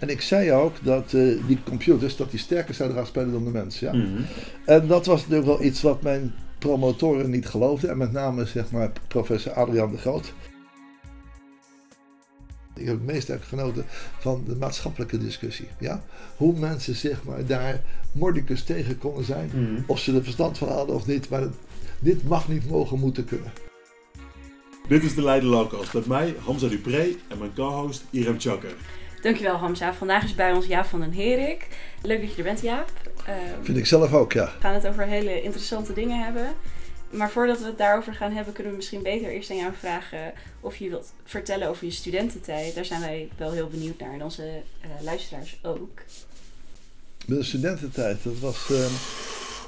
En ik zei ook dat eh, die computers dat die sterker zouden gaan spelen dan de mens. Ja? Mhm. En dat was natuurlijk wel iets wat mijn promotoren niet geloofden. En met name zeg maar, professor Adriaan de Groot. Ik heb het meest genoten van de maatschappelijke discussie. Ja? Hoe mensen zeg maar, daar mordicus tegen konden zijn. Mhm. Of ze er verstand van hadden of niet. Maar dit mag niet mogen moeten kunnen. Dit is de Leiden Lowcast met mij, Hamza Dupré en mijn co-host Irem Chakker. Dankjewel Hamza. Vandaag is bij ons Jaap van den Herik. Leuk dat je er bent Jaap. Ehm, Vind ik zelf ook, ja. We gaan het over hele interessante dingen hebben. Maar voordat we het daarover gaan hebben, kunnen we misschien beter eerst aan jou vragen of je wilt vertellen over je studententijd. Daar zijn wij wel heel benieuwd naar en onze eh, luisteraars ook. De studententijd, dat was ehm,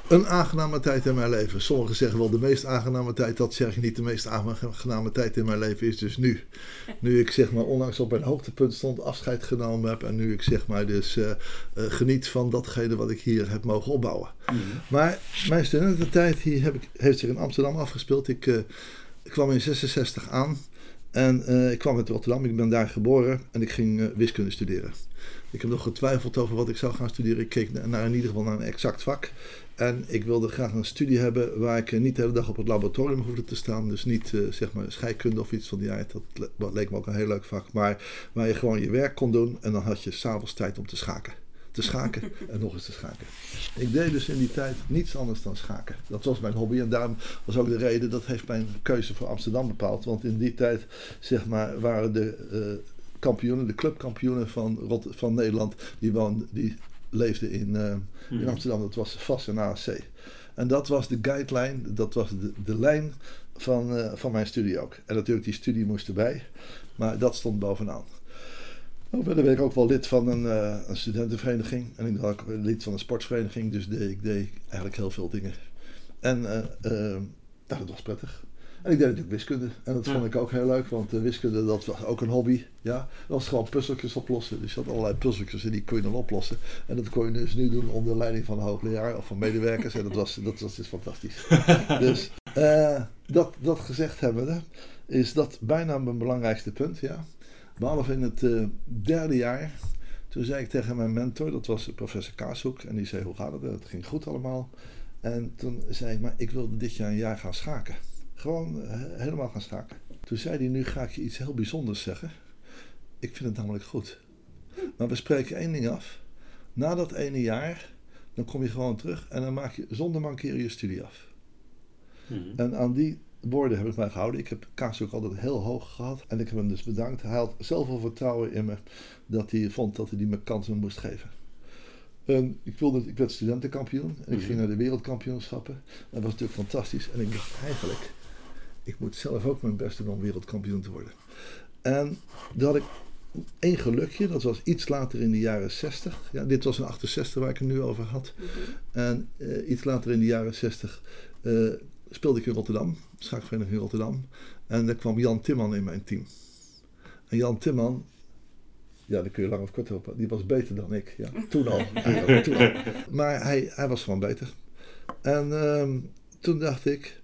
een aangename tijd in mijn leven. Sommigen zeggen wel de meest aangename tijd. Dat zeg ik niet. De meest aangename tijd in mijn leven is dus nu. Nu ik zeg maar onlangs op mijn hoogtepunt stond, afscheid genomen heb. En nu ik zeg maar dus eh, eh, geniet van datgene wat ik hier heb mogen opbouwen. Maar mijn studententijd hier heb ik, heeft zich in Amsterdam afgespeeld. Ik, eh, ik kwam in 66 aan. En ik kwam uit Rotterdam, ik ben daar geboren en ik ging wiskunde studeren. Ik heb nog getwijfeld over wat ik zou gaan studeren. Ik keek na- naar in ieder geval naar een exact vak. En ik wilde graag een studie hebben waar ik eh, niet de hele dag op het laboratorium hoefde te staan. Dus niet eh, zeg maar scheikunde of iets van die aard. Dat le- dat leek me ook een heel leuk vak. Maar waar je gewoon je werk kon doen en dan had je s'avonds tijd om te schaken. Te schaken en nog eens te schaken. Ik deed dus in die tijd niets anders dan schaken. Dat was mijn hobby en daarom was ook de reden, dat heeft mijn keuze voor Amsterdam bepaald. Want in die tijd, zeg maar, waren de eh, kampioenen, de clubkampioenen van, Rot van Nederland, die, woon, die leefden in, eh, in Amsterdam. Dat was VAS en ASC. En dat was de guideline, dat was de, de lijn van, eh, van mijn studie ook. En natuurlijk, die studie moest erbij, maar dat stond bovenaan. Nou, verder ben ik ook wel lid van een, eh, een studentenvereniging. En ik ben ook lid van een sportvereniging. Dus deed, ik deed eigenlijk heel veel dingen. En nou, dat was prettig. En ik deed natuurlijk wiskunde. En dat Ja. vond ik ook heel leuk. Want eh, wiskunde, dat was ook een hobby. Ja, dat was gewoon puzzeltjes oplossen. Dus je had allerlei puzzeltjes en die kon je dan oplossen. En dat kon je dus nu doen onder leiding van een hoogleraar of van medewerkers. En dat was, dat was dus fantastisch. Dus eh, dat, dat gezegd hebbende, is dat bijna mijn belangrijkste punt. Ja. Behalve in het eh, derde jaar. Toen zei ik tegen mijn mentor, dat was professor Kaashoek. En die zei, hoe gaat het? Het ging goed allemaal. En toen zei ik, maar ik wilde dit jaar een jaar gaan schaken. Gewoon eh, helemaal gaan schaken. Toen zei hij, nu ga ik je iets heel bijzonders zeggen. Ik vind het namelijk goed. Maar we spreken één ding af. Na dat ene jaar, dan kom je gewoon terug en dan maak je zonder mankeren je studie af. Mhm. En aan die woorden heb ik mij gehouden. Ik heb Kaas ook altijd heel hoog gehad. En ik heb hem dus bedankt. Hij had zoveel vertrouwen in me dat hij vond dat hij die me kansen moest geven. En ik, wilde, ik werd studentenkampioen en ik Mhm. ging naar de wereldkampioenschappen. Dat was natuurlijk fantastisch. En ik dacht eigenlijk, ik moet zelf ook mijn best doen om wereldkampioen te worden. En had ik één gelukje, dat was iets later in de jaren 60. Ja, dit was een 68 waar ik het nu over had. En eh, iets later in de jaren 60 eh, speelde ik in Rotterdam, schaakvereniging in Rotterdam. En daar kwam Jan Timman in mijn team. En Jan Timman, ja, daar kun je lang of kort op, die was beter dan ik. Ja, toen al. toen al. Maar hij, hij was gewoon beter. En ehm, toen dacht ik,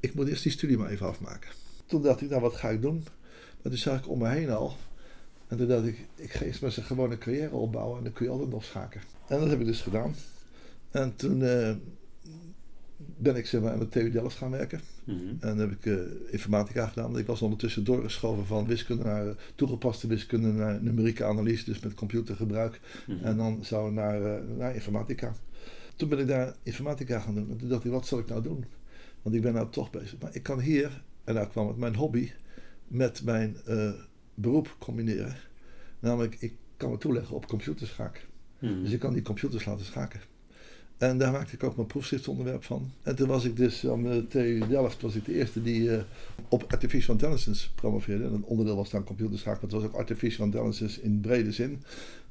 ik moet eerst die studie maar even afmaken. Toen dacht ik, nou wat ga ik doen? Maar toen zag ik om me heen al. En toen dacht ik, ik ga eerst maar eens een gewone carrière opbouwen en dan kun je altijd nog schaken. En dat heb ik dus gedaan. En toen eh, ben ik zeg maar, aan de TU Delft gaan werken. Mhm. En dan heb ik eh, informatica gedaan. Ik was ondertussen doorgeschoven van wiskunde naar eh, toegepaste wiskunde naar numerieke analyse, dus met computergebruik. Mhm. En dan zo naar, naar informatica. Toen ben ik daar informatica gaan doen. En toen dacht ik, wat zal ik nou doen? Want ik ben nou toch bezig. Maar ik kan hier, en daar kwam het, mijn hobby met mijn eh, beroep combineren. Namelijk, ik kan me toeleggen op computerschaak. Mhm. Dus ik kan die computers laten schaken. En daar maakte ik ook mijn proefschriftonderwerp van. En toen was ik dus aan de TU Delft, was ik de eerste die eh, op Artificial Intelligence promoveerde. En een onderdeel was dan computerschaak, maar het was ook Artificial Intelligence in brede zin.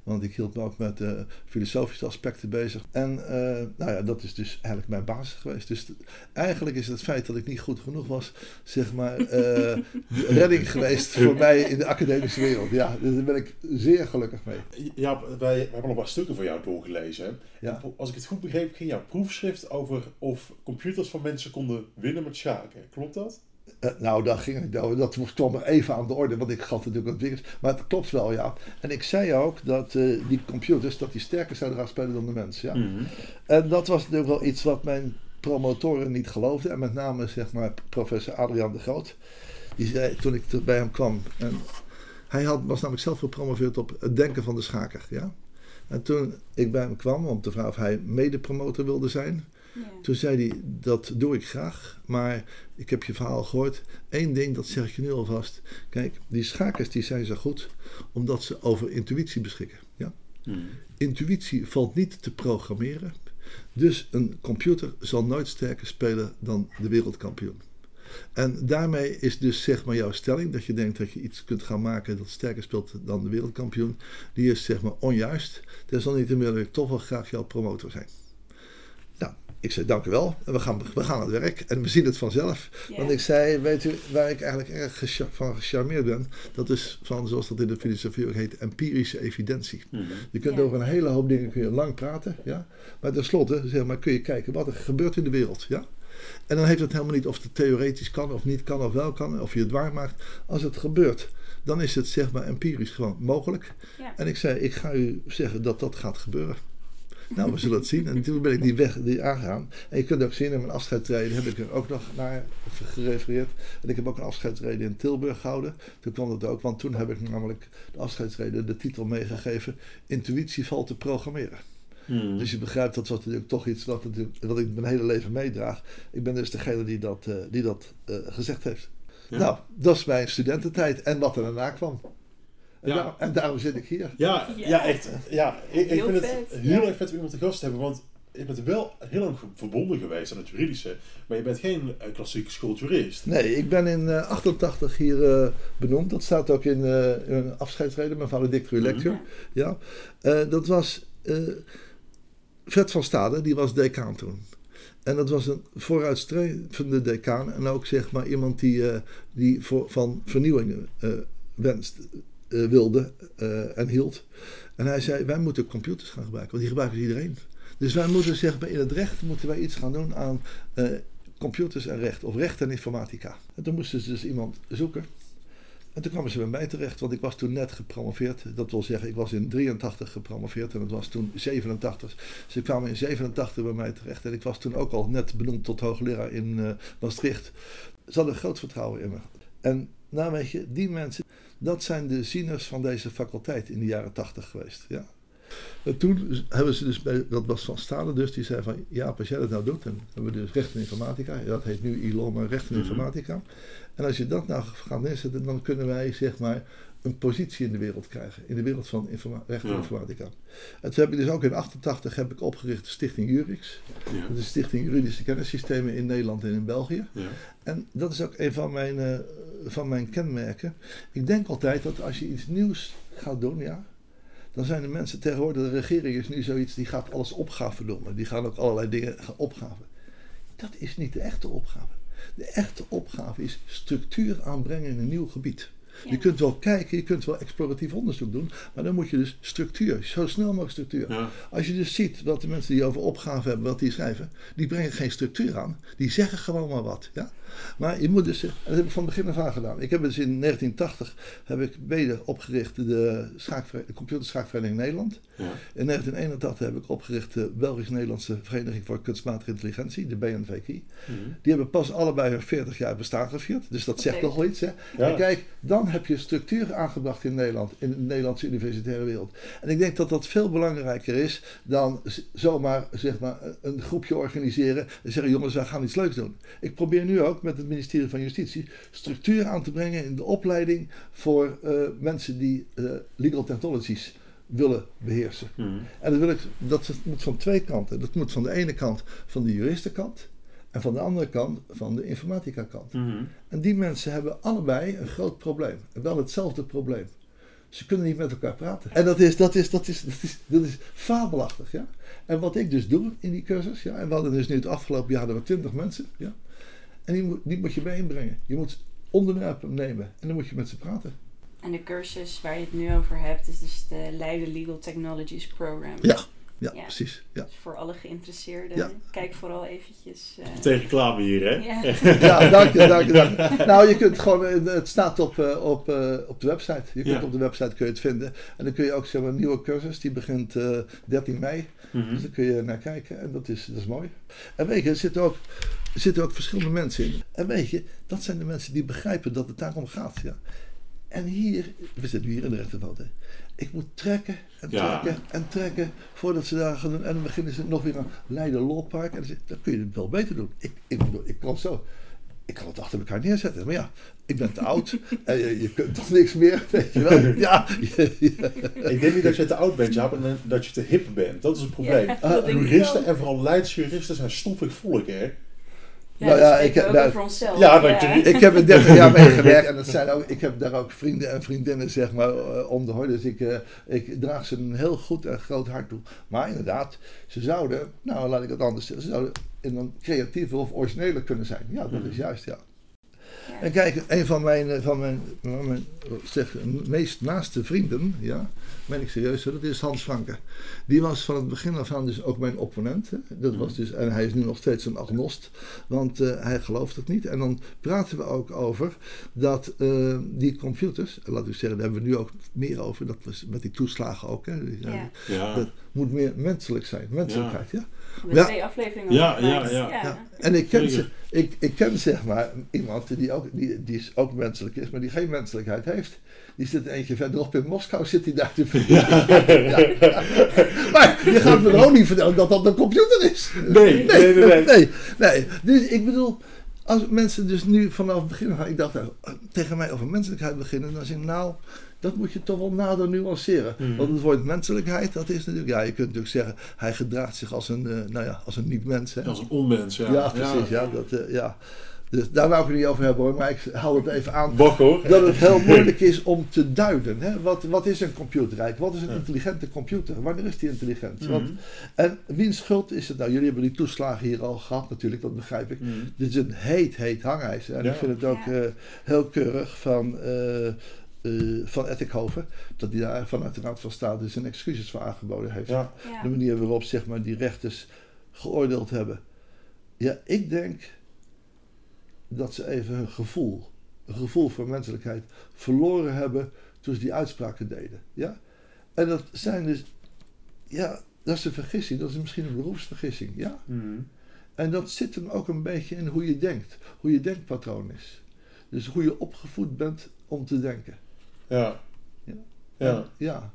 Want ik hield me ook met eh, filosofische aspecten bezig. En eh, nou ja, dat is dus eigenlijk mijn basis geweest. Dus eigenlijk is het feit dat ik niet goed genoeg was, zeg maar, eh, de redding geweest voor mij in de academische wereld. Ja, dus daar ben ik zeer gelukkig mee. Ja, wij, hebben nog paar stukken van jou doorgelezen. Ja. Als ik het goed begreep, ging jouw proefschrift over of computers van mensen konden winnen met schaken. Klopt dat? Eh, nou, daar ging ik, nou, dat kwam er even aan de orde, want ik gaf natuurlijk wat dingen. Maar het klopt wel, ja. En ik zei ook dat eh, die computers dat die sterker zouden gaan spelen dan de mens. Ja. Mhm. En dat was natuurlijk wel iets wat mijn promotoren niet geloofden. En met name zeg maar professor Adriaan de Groot. Die zei toen ik bij hem kwam. En hij had, was namelijk zelf gepromoveerd op het denken van de schaker. Ja? En toen ik bij hem kwam om te vragen of hij mede-promotor wilde zijn. Ja. Toen zei hij, dat doe ik graag, maar ik heb je verhaal gehoord. Eén ding, dat zeg ik je nu alvast. Kijk, die schakers die zijn zo goed omdat ze over intuïtie beschikken. Ja? Mhm. Intuïtie valt niet te programmeren. Dus een computer zal nooit sterker spelen dan de wereldkampioen. En daarmee is dus zeg maar jouw stelling dat je denkt dat je iets kunt gaan maken dat sterker speelt dan de wereldkampioen, die is zeg maar onjuist. Desalniettemin wil ik toch wel graag jouw promotor zijn. Ik zei dank u wel we gaan, we gaan aan het werk en we zien het vanzelf. Want ik zei, weet u waar ik eigenlijk erg gecha- van gecharmeerd ben? Dat is van, zoals dat in de filosofie ook heet, empirische evidentie. Mhm. Je kunt over een hele hoop dingen kun je lang praten, ja. Maar tenslotte zeg maar, kun je kijken wat er gebeurt in de wereld, ja. En dan heeft het helemaal niet of het theoretisch kan of niet kan of wel kan, of je het waar maakt. Als het gebeurt, dan is het zeg maar empirisch gewoon mogelijk. En ik zei, ik ga u zeggen dat dat gaat gebeuren. Nou, we zullen het zien. En toen ben ik die weg die aangegaan. En je kunt ook zien, in mijn afscheidreden heb ik er ook nog naar gerefereerd. En ik heb ook een afscheidsreden in Tilburg gehouden. Toen kwam dat ook, want toen heb ik namelijk de afscheidsreden de titel meegegeven. Intuïtie valt te programmeren. Mhm. Dus je begrijpt, dat was natuurlijk toch iets wat, natuurlijk- wat ik mijn hele leven meedraag. Ik ben dus degene die dat, eh, die dat eh, gezegd heeft. Ja. Nou, dat is mijn studententijd en wat er daarna kwam. En, Ja. daarom, en daarom zit ik hier. Ja, ja. Ja. echt. Ja, ik, ik vind het heel ja. erg vet om iemand te gast te hebben, want je bent wel heel lang verbonden geweest aan het juridische, maar je bent geen eh, klassieke schooljurist. Nee, ik ben in eh 88 hier eh, benoemd. Dat staat ook in, eh, in een afscheidsreden, mijn valedictory lecture. Ja. Eh, dat was eh Fred van Stade, die was decaan toen. En dat was een vooruitstrevende decaan. En ook zeg maar iemand die, eh, die voor, van vernieuwingen eh wenst, eh, wilde eh, en hield. En hij zei, wij moeten computers gaan gebruiken, want die gebruiken iedereen. Dus wij moeten zeg maar in het recht moeten wij iets gaan doen aan eh, computers en recht. Of recht en informatica. En toen moesten ze dus iemand zoeken. En toen kwamen ze bij mij terecht, want ik was toen net gepromoveerd. Dat wil zeggen, ik was in 83 gepromoveerd en het was toen 87. Ze kwamen in 87 bij mij terecht. En ik was toen ook al net benoemd tot hoogleraar in Maastricht. Ze hadden groot vertrouwen in me. En nou weet je, die mensen, dat zijn de zieners van deze faculteit in de jaren 80 geweest. Ja. En toen hebben ze dus, bij, dat was van Stalen dus, die zei van, ja, als jij dat nou doet, dan hebben we dus recht in informatica. Ja, dat heet nu ILO, maar recht in Mhm. informatica. En als je dat nou gaat neerzetten, dan kunnen wij zeg maar een positie in de wereld krijgen. In de wereld van recht en Ja. informatica. En toen heb ik dus ook in 88 heb ik opgericht de Stichting Jurix. Ja. Dat is de Stichting Juridische Kennissystemen in Nederland en in België. Ja. En dat is ook een van mijn, eh, van mijn kenmerken. Ik denk altijd dat als je iets nieuws gaat doen, ja, dan zijn de mensen tegenwoordig, de regering is nu zoiets, die gaat alles opgave noemen. Die gaan ook allerlei dingen opgaven. Dat is niet de echte opgave. De echte opgave is structuur aanbrengen in een nieuw gebied. Ja. Je kunt wel kijken, je kunt wel exploratief onderzoek doen, maar dan moet je dus structuur, zo snel mogelijk structuur. Ja. Als je dus ziet wat de mensen die over opgave hebben, wat die schrijven, die brengen geen structuur aan. Die zeggen gewoon maar wat. Ja? Maar je moet dus, en dat heb ik van begin af aan gedaan. Ik heb dus in 1980 heb ik mede opgericht de, de computerschaakvereniging Nederland. Ja. In 1981 heb ik opgericht de Belgisch-Nederlandse Vereniging voor Kunstmatige Intelligentie, de BNVK. Mhm. Die hebben pas allebei hun 40 jaar bestaan gevierd. Dus dat zegt toch wel iets. Hè? Ja. En kijk, dan heb je structuur aangebracht in Nederland, in de Nederlandse universitaire wereld. En ik denk dat dat veel belangrijker is dan zomaar zeg maar, een groepje organiseren en zeggen: jongens, wij gaan iets leuks doen. Ik probeer nu ook met het ministerie van Justitie structuur aan te brengen in de opleiding voor eh, mensen die eh, legal technologies willen beheersen. Mhm. En dat, wil ik, dat moet van twee kanten. Dat moet van de ene kant van de juristenkant en van de andere kant van de informatica kant. Mhm. En die mensen hebben allebei een groot probleem. En wel hetzelfde probleem. Ze kunnen niet met elkaar praten. En dat is, dat is, dat is, dat is, dat is fabelachtig. Ja? En wat ik dus doe in die cursus, ja, en we hadden dus nu het afgelopen jaar hadden we 20 mensen. Ja? En die, moet- die moet je bijeenbrengen. Je moet onderwerpen nemen en dan moet je met ze praten. En de cursus waar je het nu over hebt is dus de Leiden Legal Technologies Program. Ja. Ja, Ja. precies. Ja. Dus voor alle geïnteresseerden, Ja. kijk vooral eventjes. eh, Tegen reclame hier, hè? ja. ja, dank je, dank je, dank je. Nou, je kunt gewoon, eh, het staat op, eh, op, eh, op de website. Je kunt Ja. op de website kun je het vinden. En dan kun je ook zeg maar, een nieuwe cursus, die begint eh 13 mei. Mhm. Dus daar kun je naar kijken en dat is, dat is mooi. En weet je, er zitten, ook, er zitten ook verschillende mensen in. En weet je, dat zijn de mensen die begrijpen dat het daarom gaat. Ja. En hier, we zitten hier in de rechterveld. Hè. Ik moet trekken en Ja. trekken en trekken voordat ze daar gaan doen. En dan beginnen ze nog weer aan Leiden Lotpark. En dan zeg kun je het wel beter doen. Ik, ik, bedoel, ik kan zo. Ik kan het achter elkaar neerzetten. Maar ja, ik ben te oud. en je, je kunt toch niks meer. Weet je wel. Ja, Ik denk niet dat je te oud bent, Jaap, en dat je te hip bent. Dat is het probleem. Ja, ik Juristen en vooral Leidse juristen zijn stoffig volk, hè? Ja, Nou ja, ik we heb- nou, over onszelf. Ja, Ik heb er 30 jaar mee gewerkt en dat zijn ook, ik heb daar ook vrienden en vriendinnen zeg maar eh, om de hoor. Dus ik, eh, ik draag ze een heel goed en groot hart toe. Maar inderdaad, ze zouden, nou laat ik het anders zeggen, ze zouden in een creatieve of originele kunnen zijn. Ja, dat is juist, ja. En kijk, een van mijn, eh, van mijn, van mijn zeg, meest naaste vrienden, ja, ben ik serieus, dat is Hans Franke. Die was van het begin af aan dus ook mijn opponent. Hè. Dat was dus, en hij is nu nog steeds een agnost, want eh, hij gelooft het niet. En dan praten we ook over dat eh, die computers, en laat ik zeggen, daar hebben we nu ook meer over, dat was met die toeslagen ook. Hè. Die- Ja. Ja. Dat moet meer menselijk zijn, menselijkheid, ja. Ja. twee afleveringen Ja, ja, ja. Ja. En ik ken, ze, ik, ik ken zeg maar iemand die ook, die, die is ook menselijk is, maar die geen menselijkheid heeft. Die zit eentje verderop in Moskou, zit hij daar te verdienen. Maar je gaat me ook niet vertellen dat dat een computer is. Nee, nee, nee, nee. nee, nee. Dus ik bedoel, als mensen dus nu vanaf het begin gaan, ik dacht nou, tegen mij over menselijkheid beginnen, dan zeg ik nou, dat moet je toch wel nader nuanceren. Mhm. Want het woord menselijkheid, dat is natuurlijk, ja, je kunt natuurlijk zeggen, hij gedraagt zich als een, eh, nou ja, als een niet-mens. Hè? Dat is een onmens, ja. Ja, precies. Ja. Dat, eh, ja. Dus daar wou ik het niet over hebben hoor, maar ik haal het even aan. Bak hoor. Dat het heel moeilijk is om te duiden. Hè? Wat, wat is een computerrijk? Wat is een intelligente computer? Wanneer is die intelligent? Mhm. Want, en wiens schuld is het nou? Jullie hebben die toeslagen hier al gehad natuurlijk, dat begrijp ik. Mhm. Dit is een heet, heet hangijzer. En Ja. ik vind het ook Ja. eh, heel keurig van, eh eh van Ettikhoven, dat hij daar vanuit de Raad van State zijn excuses voor aangeboden heeft Ja. Ja. de manier waarop zeg maar, die rechters geoordeeld hebben. Ja, ik denk dat ze even hun gevoel, een gevoel voor menselijkheid, verloren hebben toen ze die uitspraken deden. Ja? En dat zijn dus, ja, dat is een vergissing, dat is misschien een beroepsvergissing. Ja? Mhm. En dat zit hem ook een beetje in hoe je denkt, hoe je denkpatroon is. Dus hoe je opgevoed bent om te denken. Ja. Ja. Ja. En ja.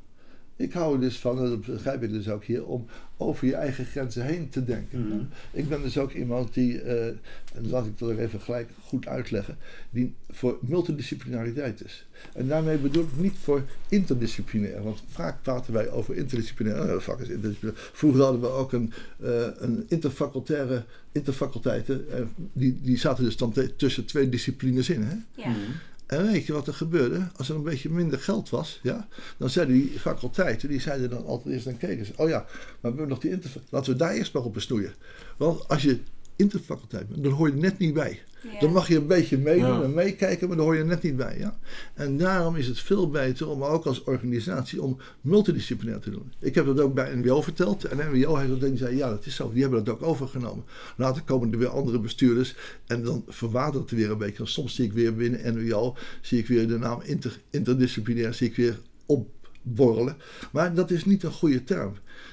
Ik hou er dus van, en dat begrijp ik dus ook hier, om over je eigen grenzen heen te denken. Mhm. Ik ben dus ook iemand die, eh, en laat ik dat er even gelijk goed uitleggen, die voor multidisciplinariteit is. En daarmee bedoel ik niet voor interdisciplinair, want vaak praten wij over interdisciplinair. Oh, dat vak is interdisciplinair. Vroeger hadden we ook een, eh, een interfacultaire, interfaculteiten, eh, die, die zaten dus dan tussen twee disciplines in. Hè? Ja. Mhm. En weet je wat er gebeurde? Als er een beetje minder geld was, ja, dan zeiden die faculteiten, die zeiden dan altijd eerst, keken ze, oh ja, maar we hebben nog die interfa- laten we daar eerst maar op besnoeien. Want als je interfaculteit bent, dan hoor je net niet bij. Ja. Dan mag je een beetje meedoen Ja. en meekijken, maar dan hoor je er net niet bij. Ja? En daarom is het veel beter om ook als organisatie om multidisciplinair te doen. Ik heb dat ook bij NWO verteld. En NWO heeft dat en die zei, ja dat is zo. Die hebben dat ook overgenomen. Later komen er weer andere bestuurders en dan verwatert het weer een beetje. En soms zie ik weer binnen NWO, zie ik weer de naam inter, interdisciplinair, zie ik weer opborrelen. Maar dat is niet een goede term.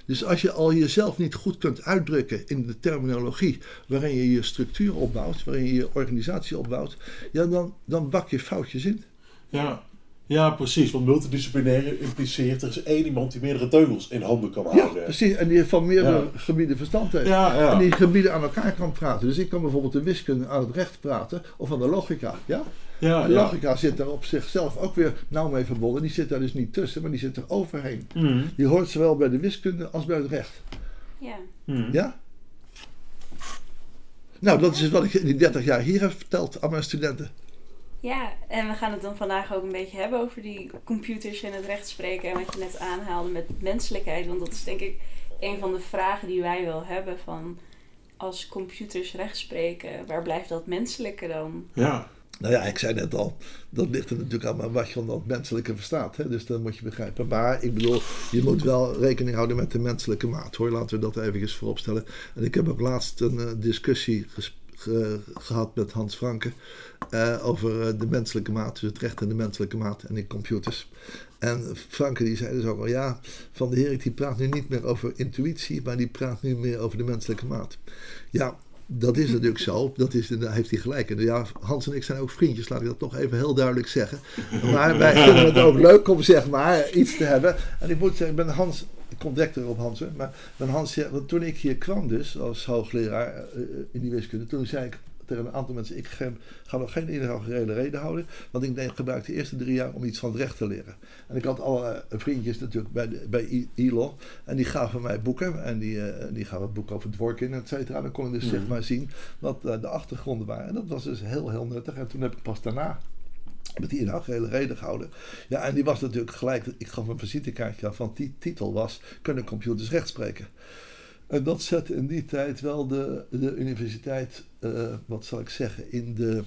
Dus als je al jezelf niet goed kunt uitdrukken in de terminologie waarin je je structuur opbouwt, waarin je je organisatie opbouwt, ja, dan, dan bak je foutjes in. Ja. Ja, precies. Want multidisciplinair impliceert er is één iemand die meerdere teugels in handen kan Ja, houden. precies. En die van meerdere Ja. gebieden verstand heeft. Ja, ja. En die gebieden aan elkaar kan praten. Dus ik kan bijvoorbeeld de wiskunde aan het recht praten of aan de logica. Ja? ja, en ja. logica zit daar op zichzelf ook weer nauw mee verbonden. Die zit daar dus niet tussen, maar die zit er overheen. Mhm. Die hoort zowel bij de wiskunde als bij het recht. Ja. Mhm. Ja? Nou, dat is wat ik in die 30 jaar hier heb verteld aan mijn studenten. Ja, en we gaan het dan vandaag ook een beetje hebben over die computers en het rechtspreken. En wat je net aanhaalde met menselijkheid. Want dat is denk ik een van de vragen die wij wel hebben van... Als computers rechtspreken, waar blijft dat menselijke dan? Ja. Nou ja, ik zei net al, dat ligt er natuurlijk aan wat je onder het menselijke verstaat. Hè? Dus dat moet je begrijpen. Maar ik bedoel, je moet wel rekening houden met de menselijke maat hoor. Laten we dat even vooropstellen. En ik heb ook laatst een uh, discussie gehad met Hans Franke uh, over uh, de menselijke maat. Dus het recht en de menselijke maat en in computers. En Franke die zei dus ook al, ja, Van de Herik die praat nu niet meer over intuïtie, maar die praat nu meer over de menselijke maat. Ja, dat is natuurlijk zo. Dat is, daar heeft hij gelijk. En ja, Hans en ik zijn ook vriendjes, laat ik dat toch even heel duidelijk zeggen. Maar wij vinden het ook leuk om zeg maar iets te hebben. En ik moet zeggen, ik ben Hans, ik kom direct erop Hans, maar Hans, want toen ik hier kwam dus als hoogleraar uh, in die wiskunde, toen zei ik tegen een aantal mensen, ik ga, ga nog geen inaugurele reden houden, want ik denk, gebruik de eerste drie jaar om iets van het recht te leren. En ik had alle vriendjes natuurlijk bij, de, bij ILO en die gaven mij boeken en die, uh, die gaven boeken over het in, et cetera. Dan kon ik dus mm. zeg maar zien wat uh, de achtergronden waren. En dat was dus heel, heel nuttig. En toen heb ik pas daarna met die inaugurele reden gehouden. Ja, en die was natuurlijk gelijk, ik gaf een visitekaartje af, want die titel was, kunnen computers recht spreken? En dat zette in die tijd wel de, de universiteit, uh, wat zal ik zeggen, in de,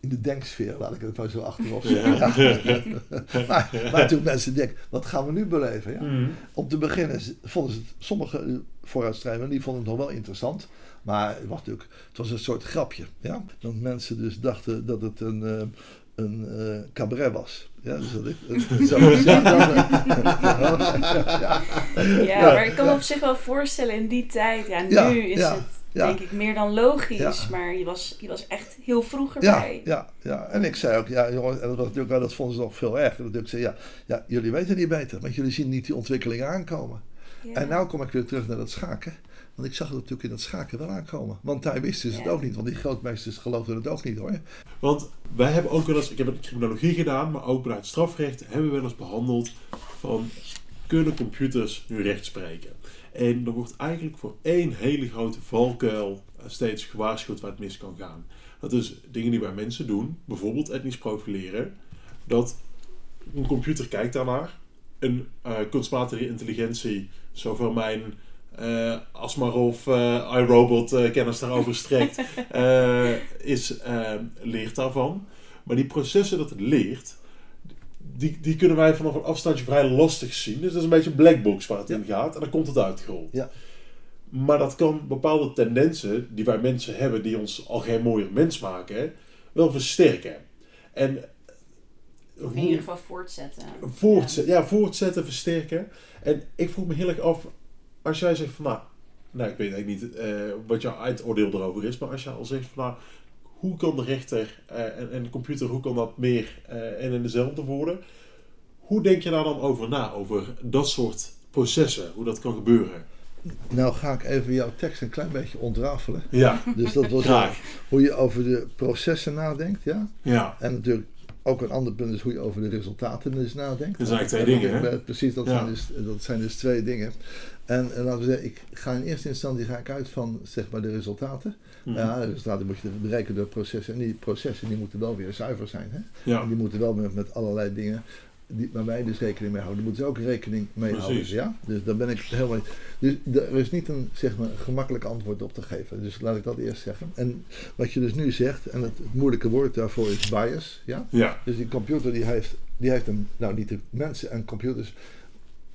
in de denksfeer, laat ik het maar zo achterop zeggen. Ja. maar, maar toen mensen denken, wat gaan we nu beleven? Ja? Mm. Om te beginnen vonden ze het, sommige vooruitstrijders, die vonden het nog wel interessant. Maar het was natuurlijk, het was een soort grapje. Ja? Dat mensen dus dachten dat het een, uh, een uh, cabaret was. Ja, dus dat ik, ja, maar ik kan me op zich wel voorstellen in die tijd. Ja, nu is het denk ik meer dan logisch. Maar je was, je was echt heel vroeg erbij. Ja, ja, en ik zei ook, ja jongens, en dat, was natuurlijk, dat vonden ze nog veel erger. Dat ik zei, ja, ja, jullie weten niet beter, want jullie zien niet die ontwikkelingen aankomen. En nou kom ik weer terug naar dat schaken. Want ik zag het natuurlijk in dat schaken wel aankomen. Want daar wisten ze het ook niet. Want die grootmeesters geloofden het ook niet hoor. Want wij hebben ook wel eens, ik heb het criminologie gedaan, maar ook bij het strafrecht hebben we wel eens behandeld van kunnen computers nu recht spreken? En er wordt eigenlijk voor één hele grote valkuil steeds gewaarschuwd waar het mis kan gaan. Dat is dingen die wij mensen doen, bijvoorbeeld etnisch profileren, dat een computer kijkt daarnaar, een uh, kunstmatige intelligentie, zo van mijn uh, Asmarov, uh, iRobot uh, kennis daarover strekt, is, leert daarvan. Maar die processen dat het leert, die, die kunnen wij vanaf een afstandje vrij lastig zien. Dus dat is een beetje een blackbox waar het in gaat en dan komt het uitgerold. Ja. Maar dat kan bepaalde tendensen die wij mensen hebben, die ons al geen mooier mens maken, wel versterken. En of in ieder geval voortzetten. Voortzetten, ja. ja, voortzetten, versterken. En ik vroeg me heel erg af, als jij zegt van nou, nou ik weet eigenlijk niet uh, wat jouw uitoordeel erover is, maar als je al zegt van nou, hoe kan de rechter uh, en, en, de computer, hoe kan dat meer uh, en in dezelfde worden? Hoe denk je daar dan over na, over dat soort processen, hoe dat kan gebeuren? Nou ga ik even jouw tekst een klein beetje ontrafelen. Ja. Dus dat was hoe je over de processen nadenkt, ja? Ja. En natuurlijk ook een ander punt is hoe je over de resultaten dus nadenkt. Dat zijn eigenlijk twee dingen, hè? Precies, dat, zijn dus, dat zijn dus twee dingen. En, en, laten we zeggen, ik ga in eerste instantie ga ik uit van zeg maar de resultaten. Mm. Ja, de resultaten moet je bereiken door processen. En die processen die moeten wel weer zuiver zijn. Hè? Ja. En die moeten wel met, met allerlei dingen die, waar wij dus rekening mee houden. Daar moeten ze ook rekening mee Precies. houden. Ja? Dus daar ben ik helemaal Dus er is niet een zeg maar, gemakkelijk antwoord op te geven. Dus laat ik dat eerst zeggen. En wat je dus nu zegt, en het, het moeilijke woord daarvoor is bias. Ja? Ja. Dus die computer die heeft, die heeft een, nou niet de mensen en computers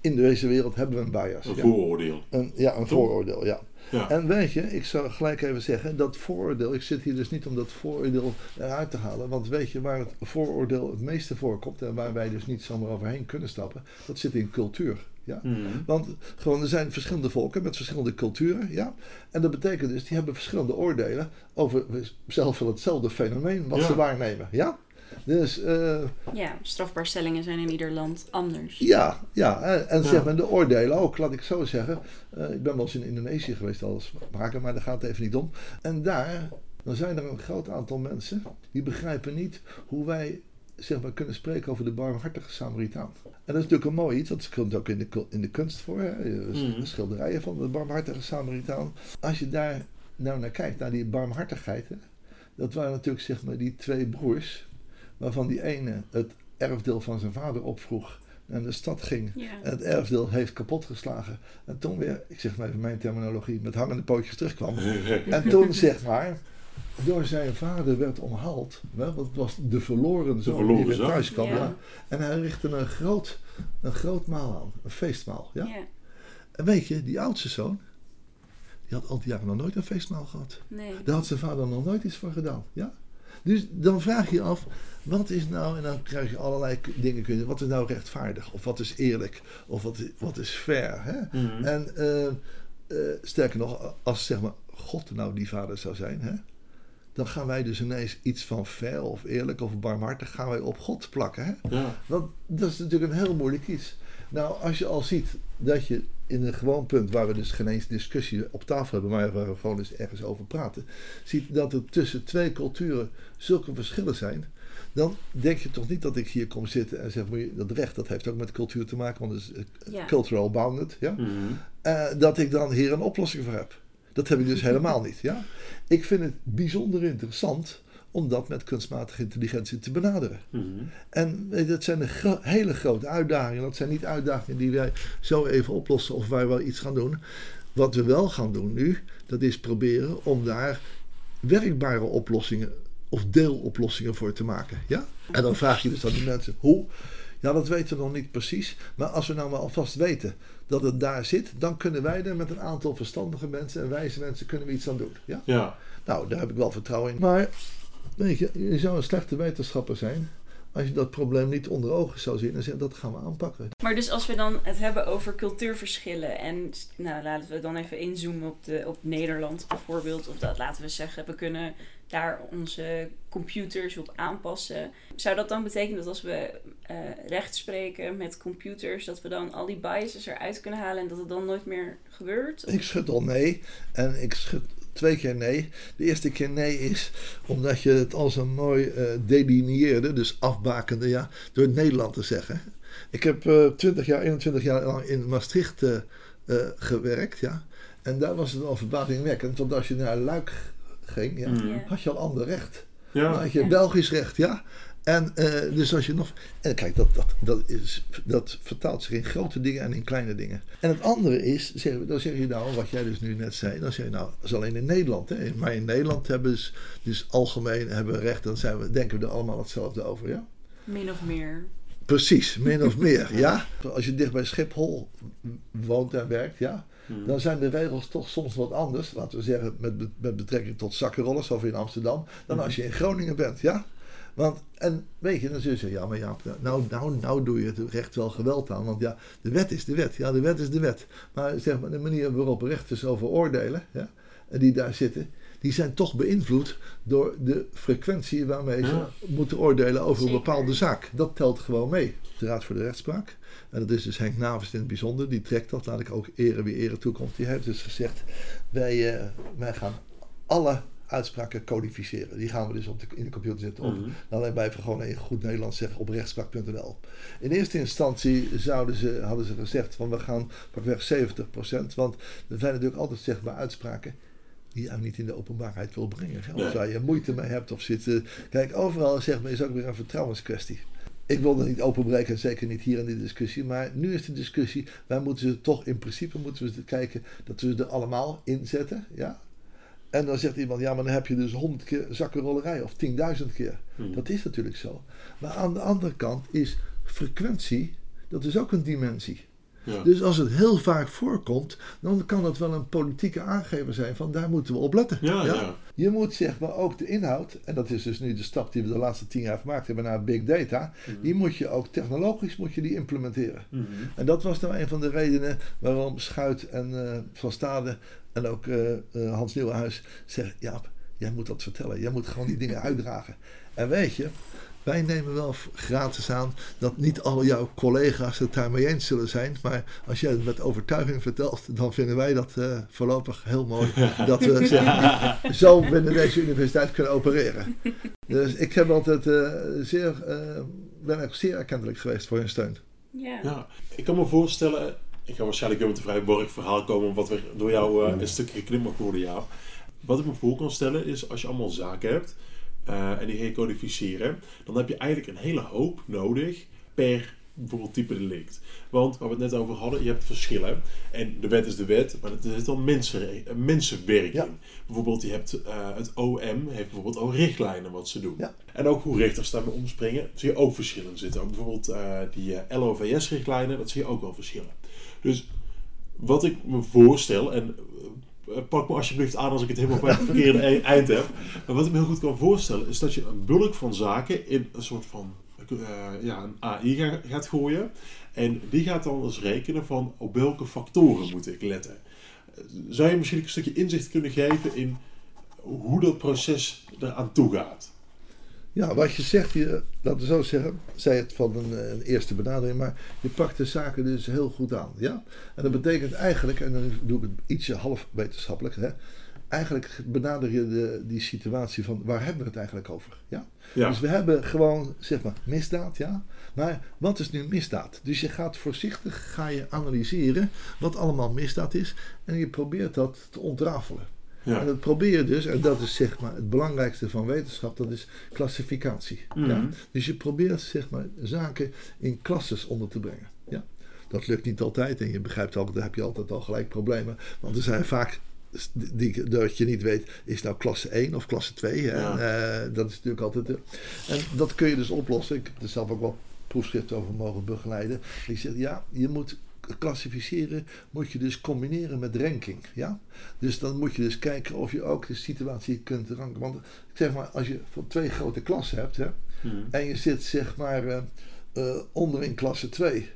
in deze wereld hebben we een bias. Een ja. vooroordeel. Een, ja, een vooroordeel, ja. Ja. En weet je, ik zou gelijk even zeggen, dat vooroordeel, ik zit hier dus niet om dat vooroordeel eruit te halen, want weet je waar het vooroordeel het meeste voorkomt en waar wij dus niet zomaar overheen kunnen stappen, dat zit in cultuur. Ja? Mhm. Want gewoon, er zijn verschillende volken met verschillende culturen. Ja? En dat betekent dus, die hebben verschillende oordelen over zelf wel hetzelfde fenomeen wat Ja. ze waarnemen. Ja? Dus eh, Ja, strafbaarstellingen zijn in ieder land anders. Ja, ja. En, zeg maar de oordelen ook, laat ik zo zeggen. Eh, ik ben wel eens in Indonesië geweest als maken, maar daar gaat het even niet om. En daar, dan zijn er een groot aantal mensen die begrijpen niet hoe wij zeg maar, kunnen spreken over de barmhartige Samaritaan. En dat is natuurlijk een mooi iets, dat komt ook in de, in de kunst voor. Hè? Is Mhm. Schilderijen van de barmhartige Samaritaan. Als je daar nou naar kijkt, naar die barmhartigheid. Hè? Dat waren natuurlijk zeg maar die twee broers, waarvan die ene het erfdeel van zijn vader opvroeg naar de stad ging. Ja. En het erfdeel heeft kapotgeslagen. En toen weer, ik zeg maar even mijn terminologie, met hangende pootjes terugkwam. En toen zeg maar, door zijn vader werd omhaald. Wel, dat was de verloren zoon verloren die weer thuis kwam. Ja. Ja. En hij richtte een groot, een groot maal aan, een feestmaal. Ja? Ja. En weet je, die oudste zoon, die had al die jaren nog nooit een feestmaal gehad. Nee. Daar had zijn vader nog nooit iets voor gedaan. Ja? Dus dan vraag je je af, wat is nou, en dan krijg je allerlei dingen kunnen, wat is nou rechtvaardig? Of wat is eerlijk? Of wat, is- wat is fair? Hè? Mhm. En eh, eh, sterker nog, als zeg maar God nou die vader zou zijn, hè, dan gaan wij dus ineens iets van fair of eerlijk of barmhartig gaan wij op God plakken. Hè? Ja. Want dat is natuurlijk een heel moeilijk iets. Nou, als je al ziet dat je in een gewoon punt waar we dus geen eens discussie op tafel hebben, maar waar we gewoon eens ergens over praten, ziet dat er tussen twee culturen zulke verschillen zijn, dan denk je toch niet dat ik hier kom zitten en zeg, moet je, dat recht, dat heeft ook met cultuur te maken, want het is eh, Ja. cultural bounded, ja? Mhm. Eh, dat ik dan hier een oplossing voor heb. Dat heb ik dus helemaal niet. Ja? Ik vind het bijzonder interessant om dat met kunstmatige intelligentie te benaderen. Mhm. En dat zijn de gro- hele grote uitdagingen. Dat zijn niet uitdagingen die wij zo even oplossen of waar we iets gaan doen. Wat we wel gaan doen nu, dat is proberen om daar werkbare oplossingen of deeloplossingen voor te maken. Ja? En dan vraag je dus aan die mensen hoe. Ja, dat weten we nog niet precies. Maar als we nou maar alvast weten dat het daar zit, dan kunnen wij er met een aantal verstandige mensen en wijze mensen kunnen we iets aan doen. Ja? Ja. Nou, daar heb ik wel vertrouwen in. Maar je zou een slechte wetenschapper zijn als je dat probleem niet onder ogen zou zien en zeggen dat gaan we aanpakken. Maar dus als we dan het hebben over cultuurverschillen en nou, laten we dan even inzoomen op, de, op Nederland bijvoorbeeld. Of dat laten we zeggen, we kunnen daar onze computers op aanpassen. Zou dat dan betekenen dat als we eh, recht spreken met computers, dat we dan al die biases eruit kunnen halen en dat het dan nooit meer gebeurt? Ik schud al nee en ik schud twee keer nee. De eerste keer nee is omdat je het als een mooi eh delineerde, dus afbakende, ja, door Nederland te zeggen. Ik heb eh 20 jaar, 21 jaar lang in Maastricht gewerkt, ja. En daar was het al verbazingwekkend, want als je naar Luik ging, ja, Mhm. Ja. had je al ander recht. Dan Ja. had je. Belgisch recht, ja. En eh, dus als je nog. En kijk, dat, dat, dat, is, dat vertaalt zich in grote dingen en in kleine dingen. En het andere is, zeg, dan zeg je nou, wat jij dus nu net zei, dan zeg je nou, dat is alleen in Nederland. Hè. Maar in Nederland hebben dus, dus algemeen hebben we recht, dan zijn we, denken we er allemaal hetzelfde over, ja. Min of meer. Precies, min of meer, ja. Als je dicht bij Schiphol woont en werkt, ja, Mhm. dan zijn de regels toch soms wat anders, laten we zeggen met, met betrekking tot zakkenrollen, zoals in Amsterdam, dan als je in Groningen bent, ja. Want, en weet je, dan zul je zeggen, ja, maar ja, nou, nou, nou doe je het recht wel geweld aan, want ja, de wet is de wet, ja, de wet is de wet. Maar zeg maar, de manier waarop rechters over oordelen, ja, en die daar zitten, die zijn toch beïnvloed door de frequentie waarmee ze Ja. moeten oordelen over Zeker. een bepaalde zaak. Dat telt gewoon mee. De Raad voor de Rechtspraak, en dat is dus Henk Navers in het bijzonder, die trekt dat, laat ik ook eren wie eren toekomt. Die heeft dus gezegd, wij, eh, wij gaan alle uitspraken codificeren. Die gaan we dus op de, in de computer zetten. Op, Mhm. Alleen even gewoon in goed Nederlands zeggen op rechtspraak.nl. In eerste instantie zouden ze, hadden ze gezegd van we gaan pakweg 70%. Want er zijn natuurlijk altijd zeg maar uitspraken die je eigenlijk niet in de openbaarheid wil brengen. Of Nee. waar je moeite mee hebt of zit. eh, Kijk, overal zeg maar is ook weer een vertrouwenskwestie. Ik wil er niet openbreken, zeker niet hier in de discussie. Maar nu is de discussie, wij moeten ze toch in principe moeten we kijken dat we ze er allemaal inzetten. Ja? En dan zegt iemand, ja, maar dan heb je dus honderd keer zakkenrollerij of 10.000 keer. Mhm. Dat is natuurlijk zo. Maar aan de andere kant is frequentie, dat is ook een dimensie. Ja. Dus als het heel vaak voorkomt, dan kan dat wel een politieke aangever zijn van daar moeten we op letten. Ja, ja. Je moet zeg maar ook de inhoud, en dat is dus nu de stap die we de laatste tien jaar gemaakt hebben naar big data, die moet je ook technologisch moet je die implementeren. Mhm. En dat was nou een van de redenen waarom Schuit en eh, Van Stade en ook eh, eh, Hans Nieuwenhuis zeggen, Jaap, jij moet dat vertellen. Jij moet gewoon die dingen uitdragen. En weet je, wij nemen wel gratis aan dat niet al jouw collega's het daarmee eens zullen zijn. Maar als jij het met overtuiging vertelt, dan vinden wij dat eh, voorlopig heel mooi. Dat we zo binnen deze universiteit kunnen opereren. Dus ik heb altijd eh, zeer, eh, ben ik zeer erkentelijk geweest voor hun steun. Ja. Ja, ik kan me voorstellen, ik ga waarschijnlijk weer met een vrij borg verhaal komen, wat we door jou eh, een stukje geknipt mag worden, ja. Wat ik me voor kan stellen is, als je allemaal zaken hebt eh, en die ga je codificeren, dan heb je eigenlijk een hele hoop nodig per bijvoorbeeld type delict. Want waar we het net over hadden, je hebt verschillen. En de wet is de wet, maar er zit dan mensen, mensenwerking. Ja. Bijvoorbeeld, je hebt eh, het OM, heeft bijvoorbeeld ook richtlijnen wat ze doen. Ja. En ook hoe rechters daarmee omspringen, zie je ook verschillen zitten. Ook bijvoorbeeld eh, die eh, LOVS-richtlijnen, dat zie je ook wel verschillen. Dus wat ik me voorstel, en eh, pak me alsjeblieft aan als ik het helemaal bij het verkeerde e- eind heb. Maar wat ik me heel goed kan voorstellen, is dat je een bulk van zaken in een soort van eh, ja, een AI ga- gaat gooien. En die gaat dan eens rekenen van op welke factoren moet ik letten. Eh, Zou je misschien een stukje inzicht kunnen geven in hoe dat proces eraan toe gaat? Ja, wat je zegt, je, laten we zo zeggen, zei het van een, eh, een eerste benadering, maar je pakt de zaken dus heel goed aan. Ja? En dat betekent eigenlijk, en dan doe ik het ietsje half wetenschappelijk, hè, eigenlijk benader je de, die situatie van waar hebben we het eigenlijk over? Ja? Ja, Dus we hebben gewoon, zeg maar, misdaad, ja. Maar wat is nu misdaad? Dus je gaat voorzichtig ga je analyseren wat allemaal misdaad is. En je probeert dat te ontrafelen. En ja. dat probeer je dus, en dat is zeg maar het belangrijkste van wetenschap, dat is klassificatie. Ja? Mhm. Dus je probeert zeg maar zaken in klasses onder te brengen. Ja? Dat lukt niet altijd en je begrijpt ook, daar heb je altijd al gelijk problemen. Want er zijn vaak die, dat je niet weet, is nou klasse 1 of klasse 2. Hè? Ja. Eh, dat is natuurlijk altijd. en dat kun je dus oplossen. Ik heb er zelf ook wel proefschriften over mogen begeleiden. Ik zeg ja, je moet klassificeren, moet je dus combineren met ranking. Ja? Dus dan moet je dus kijken of je ook de situatie kunt ranken. Want ik zeg maar, als je voor twee grote klassen hebt, hè, Mhm. en je zit zeg maar eh, eh, onderin klasse 2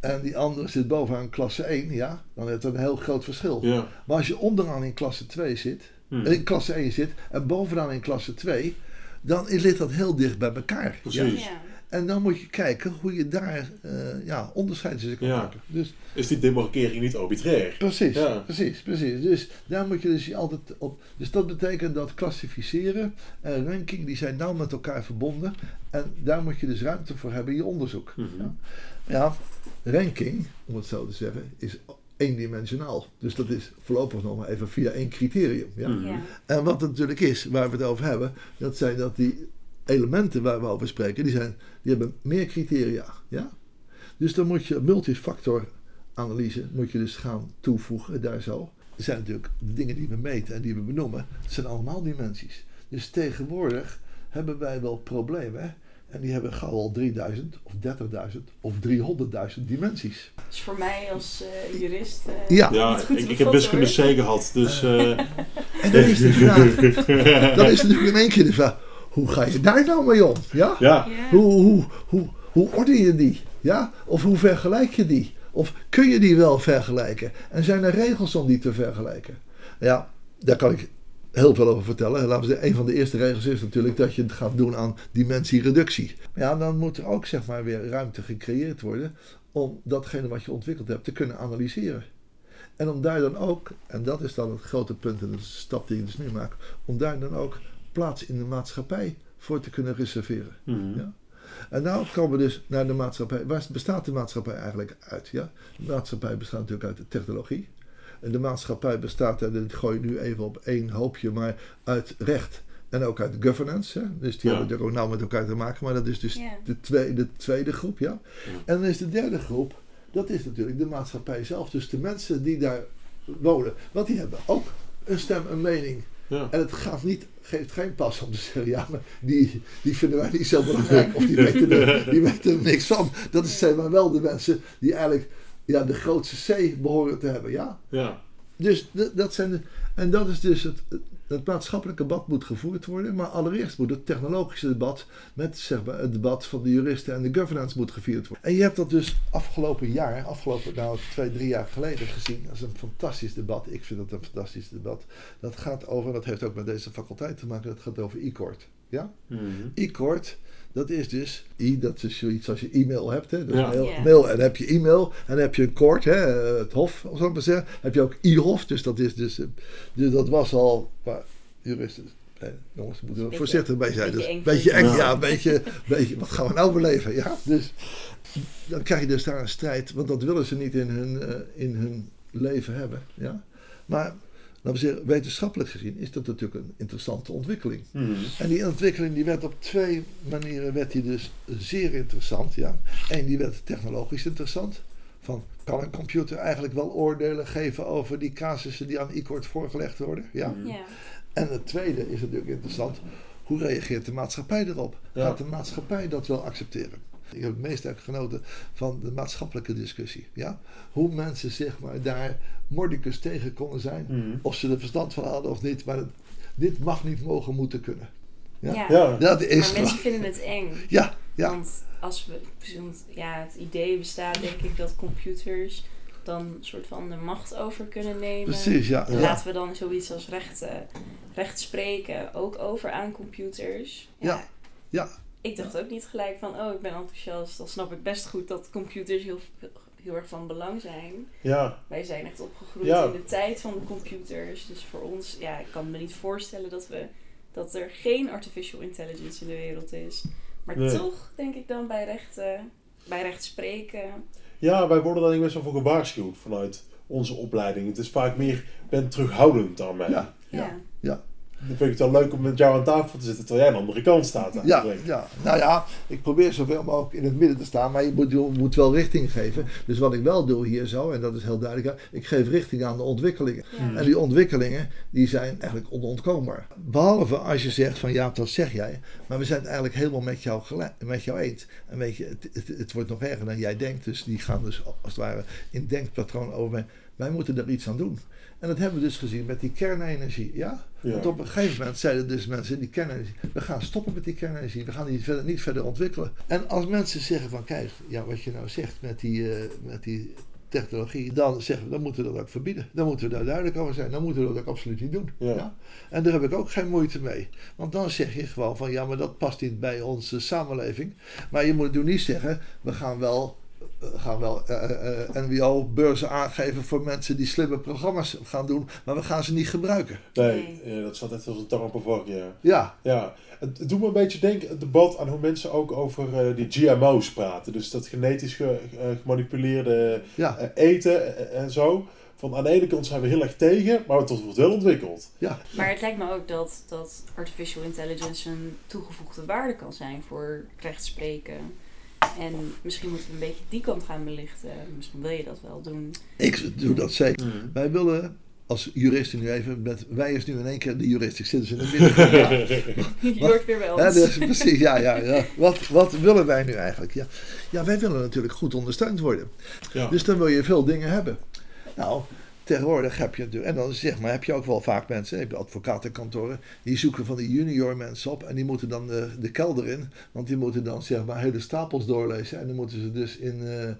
en die andere zit bovenaan klasse 1, ja, dan heb je een heel groot verschil. Ja. Maar als je onderaan in klasse 2 zit, Mhm. in klasse 1 zit en bovenaan in klasse 2, dan ligt dat heel dicht bij elkaar. Ja? Precies. Ja. En dan moet je kijken hoe je daar eh, ja, onderscheid tussen kan Ja. maken. Dus Is die demarkering niet arbitrair? Precies, Ja. precies, precies. Dus daar moet je dus je altijd op. Dus dat betekent dat klassificeren en ranking, die zijn nauw met elkaar verbonden. En daar moet je dus ruimte voor hebben in je onderzoek. Mhm. Ja. ja, ranking, om het zo te zeggen, is eendimensionaal. Dus dat is voorlopig nog maar even via één criterium. Ja? Mhm. Ja. En wat het natuurlijk is, waar we het over hebben, dat zijn dat die elementen waar we over spreken, die, zijn, die hebben meer criteria. Ja? Dus dan moet je multifactor analyse moet je dus gaan toevoegen daar zo. Er zijn natuurlijk de dingen die we meten en die we benoemen, het zijn allemaal dimensies. Dus tegenwoordig hebben wij wel problemen en die hebben gauw al 3000 of 30.000 of 300.000 dimensies. Dus voor mij als eh, jurist. eh, Ja, Ja, niet goed ik, ik heb bevat, wiskunde. C gehad, dus... eh, en dan is de vraag, dan is natuurlijk in één keer de vraag, hoe ga je daar nou mee om? Ja? ja. Hoe, hoe, hoe, hoe orden je die? Ja? Of hoe vergelijk je die? Of kun je die wel vergelijken? En zijn er regels om die te vergelijken? Ja, daar kan ik heel veel over vertellen. Laten we een van de eerste regels is natuurlijk dat je het gaat doen aan dimensiereductie. Ja, dan moet er ook zeg maar weer ruimte gecreëerd worden om datgene wat je ontwikkeld hebt te kunnen analyseren. En om daar dan ook, en dat is dan het grote punt en de stap die ik dus nu maak, om daar dan ook plaats in de maatschappij voor te kunnen reserveren. Mhm. Ja. En nou komen we dus naar de maatschappij. Waar bestaat de maatschappij eigenlijk uit? Ja? De maatschappij bestaat natuurlijk uit de technologie. En de maatschappij bestaat, en dat gooi je nu even op één hoopje, maar uit recht en ook uit governance. Hè? Dus die Ja. hebben natuurlijk ook nauw met elkaar te maken, maar dat is dus Ja. de, tweede, de tweede groep. Ja? Ja. En dan is de derde groep, dat is natuurlijk de maatschappij zelf. Dus de mensen die daar wonen. Want die hebben ook een stem, een mening. Ja. En het gaat niet, geeft geen pas om te zeggen, ja, maar die, die vinden wij niet zo belangrijk. Of die weten er, die weten er niks van. Dat zijn maar wel de mensen die eigenlijk ja, de grootste C behoren te hebben. Ja? ja. Dus dat zijn de, en dat is dus het, het maatschappelijke debat moet gevoerd worden. Maar allereerst moet het technologische debat met zeg maar, het debat van de juristen en de governance moet gevierd worden. En je hebt dat dus afgelopen jaar, afgelopen nou twee, drie jaar geleden gezien. Dat is een fantastisch debat. Ik vind dat een fantastisch debat. Dat gaat over, en dat heeft ook met deze faculteit te maken, dat gaat over e-court. Ja? Mhm. E-court, dat is dus, e, dat is zoiets als je e-mail hebt. Hè? Dus Ja. mail, en dan heb je e-mail, en dan heb je een court, hè? het hof, of zo maar zeggen. heb je ook e-hof, dus dat is dus, dus dat was al, maar juristen, nee, jongens, we moeten er Beetje- voorzichtig bij zijn. beetje Dus beetje eng, Ja. ja, een beetje, beetje, wat gaan we nou beleven? Ja, dus dan krijg je dus daar een strijd, want dat willen ze niet in hun, eh, in hun leven hebben. Ja? Maar laten we zeggen, wetenschappelijk gezien is dat natuurlijk een interessante ontwikkeling. Mhm. En die ontwikkeling die werd op twee manieren werd die dus zeer interessant. Ja. Eén, die werd technologisch interessant. Van, kan een computer eigenlijk wel oordelen geven over die casussen die aan e-court voorgelegd worden? Ja. Mhm. Ja. En het tweede is natuurlijk interessant. Hoe reageert de maatschappij erop? Ja. Gaat de maatschappij dat wel accepteren? Ik heb het meest genoten van de maatschappelijke discussie. Ja? Hoe mensen zeg maar, daar mordicus tegen konden zijn. Mhm. Of ze er verstand van hadden of niet. Maar het- dit mag niet mogen moeten kunnen. Ja. Ja. Ja. Dat is Maar mensen vinden het eng. Ja, ja. Want als we, ja, het idee bestaat denk ik dat computers dan een soort van de macht over kunnen nemen. precies. Ja. Laten we dan zoiets als recht, eh, recht spreken ook over aan computers. Ja, ja. Ik dacht ook niet gelijk van, oh ik ben enthousiast. Dan snap ik best goed dat computers heel, heel erg van belang zijn. Ja. Wij zijn echt opgegroeid Ja. in de tijd van de computers. Dus voor ons, ja, ik kan me niet voorstellen dat, we, dat er geen artificial intelligence in de wereld is. Maar Nee. toch denk ik dan bij recht, eh, bij recht spreken. Ja, wij worden daar best wel voor gewaarschuwd vanuit onze opleiding. Het is vaak meer, ben terughoudend daarmee. Ja, Ja. ja. Dan vind ik het wel leuk om met jou aan tafel te zitten terwijl jij aan de andere kant staat. Ja, eigenlijk. ja, nou ja, ik probeer zoveel mogelijk in het midden te staan, maar je moet, je moet wel richting geven. Dus wat ik wel doe hier zo, en dat is heel duidelijk, ik geef richting aan de ontwikkelingen. Ja. En die ontwikkelingen, die zijn eigenlijk onontkoombaar. Behalve als je zegt van ja, dat zeg jij, maar we zijn het eigenlijk helemaal met jou, met jou eens. En weet je, het, het, het wordt nog erger dan jij denkt, dus die gaan dus als het ware in denkpatroon over mij. Wij moeten er iets aan doen. En dat hebben we dus gezien met die kernenergie, ja? Ja. Want op een gegeven moment zeiden dus mensen die kernenergie, we gaan stoppen met die kernenergie, we gaan die verder, niet verder ontwikkelen. En als mensen zeggen van kijk, ja, wat je nou zegt met die, eh, met die technologie, dan zeggen we, dan moeten we dat ook verbieden. Dan moeten we daar duidelijk over zijn, dan moeten we dat ook absoluut niet doen. Ja. En daar heb ik ook geen moeite mee. Want dan zeg je gewoon van ja, maar dat past niet bij onze samenleving. Maar je moet nu niet zeggen, we gaan wel, gaan wel eh, eh, NWO-beurzen aangeven voor mensen die slimme programma's gaan doen, maar we gaan ze niet gebruiken. Nee, ja, dat staat echt als een op een vak, ja. Ja, het, het doet me een beetje denken, het debat aan hoe mensen ook over eh, die GMO's praten. Dus dat genetisch ge- eh, gemanipuleerde ja, eh, eten eh, en zo. Van aan de ene kant zijn we heel erg tegen, maar het wordt wel ontwikkeld. ja. Maar het lijkt me ook dat, dat artificial intelligence een toegevoegde waarde kan zijn voor rechtspreken. En misschien moeten we een beetje die kant gaan belichten. Misschien wil je dat wel doen. Ik doe dat zeker. Wij willen als juristen nu even, met, wij is nu in één keer de jurist, ik zit dus in het midden. Ja. Je hoort weer ons. Ja, dus precies, ja, ja, ja. Wat, wat willen wij nu eigenlijk? Ja. ja, wij willen natuurlijk goed ondersteund worden. Ja. Dus dan wil je veel dingen hebben. Nou, tegenwoordig heb je natuurlijk, en dan zeg maar, heb je ook wel vaak mensen, heb je advocatenkantoren, die zoeken van die junior mensen op en die moeten dan de, de kelder in, want die moeten dan zeg maar hele stapels doorlezen en dan moeten ze dus in, eh,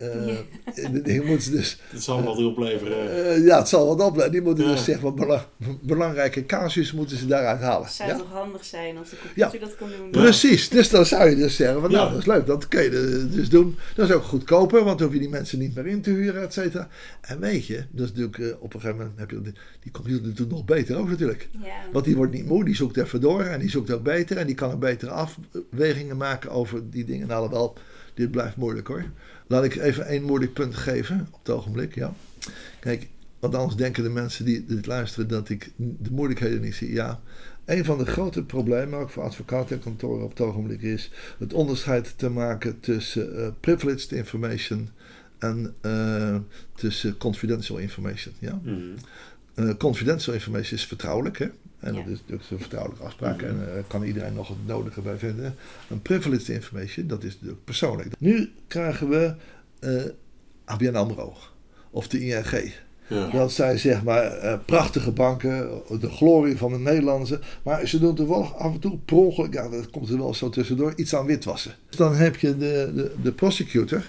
eh, moeten ze dus Dat zal wat opleveren. eh, ja, het zal wat opleveren. Die moeten Ja. dus zeg maar bela- belangrijke casus moeten ze daaruit halen. Het zou Ja? toch handig zijn als de computer dat kan doen? Precies, dus dan zou je dus zeggen van nou, dat is leuk, dat kun je dus doen. Dat is ook goedkoper, want dan hoef je die mensen niet meer in te huren, et cetera. En weet je, dat is natuurlijk eh, op een gegeven moment heb je die, die computer doet nog beter ook natuurlijk. Ja. Want die wordt niet moe, die zoekt even door en die zoekt ook beter en die kan ook betere afwegingen maken over die dingen. Nou, wel, dit blijft moeilijk hoor. Laat ik even één moeilijk punt geven op het ogenblik, ja. Kijk, want anders denken de mensen die dit luisteren dat ik de moeilijkheden niet zie. Ja, een van de grote problemen, ook voor advocatenkantoren op het ogenblik, is het onderscheid te maken tussen eh, privileged information en eh, tussen confidential information. Ja? Mhm. Eh, confidential information is vertrouwelijk, hè? En Ja. dat is natuurlijk een vertrouwelijke afspraak Mhm. en daar kan iedereen nog het nodige bij vinden. Een privileged information, dat is natuurlijk persoonlijk. Nu krijgen we eh ABN AMRO of de ING. Ja. Dat zijn zeg maar eh, prachtige banken, de glorie van de Nederlandse. Maar ze doen toevallig af en toe per ongeluk, ja, dat komt er wel zo tussendoor, iets aan witwassen. Dus dan heb je de, de, de prosecutor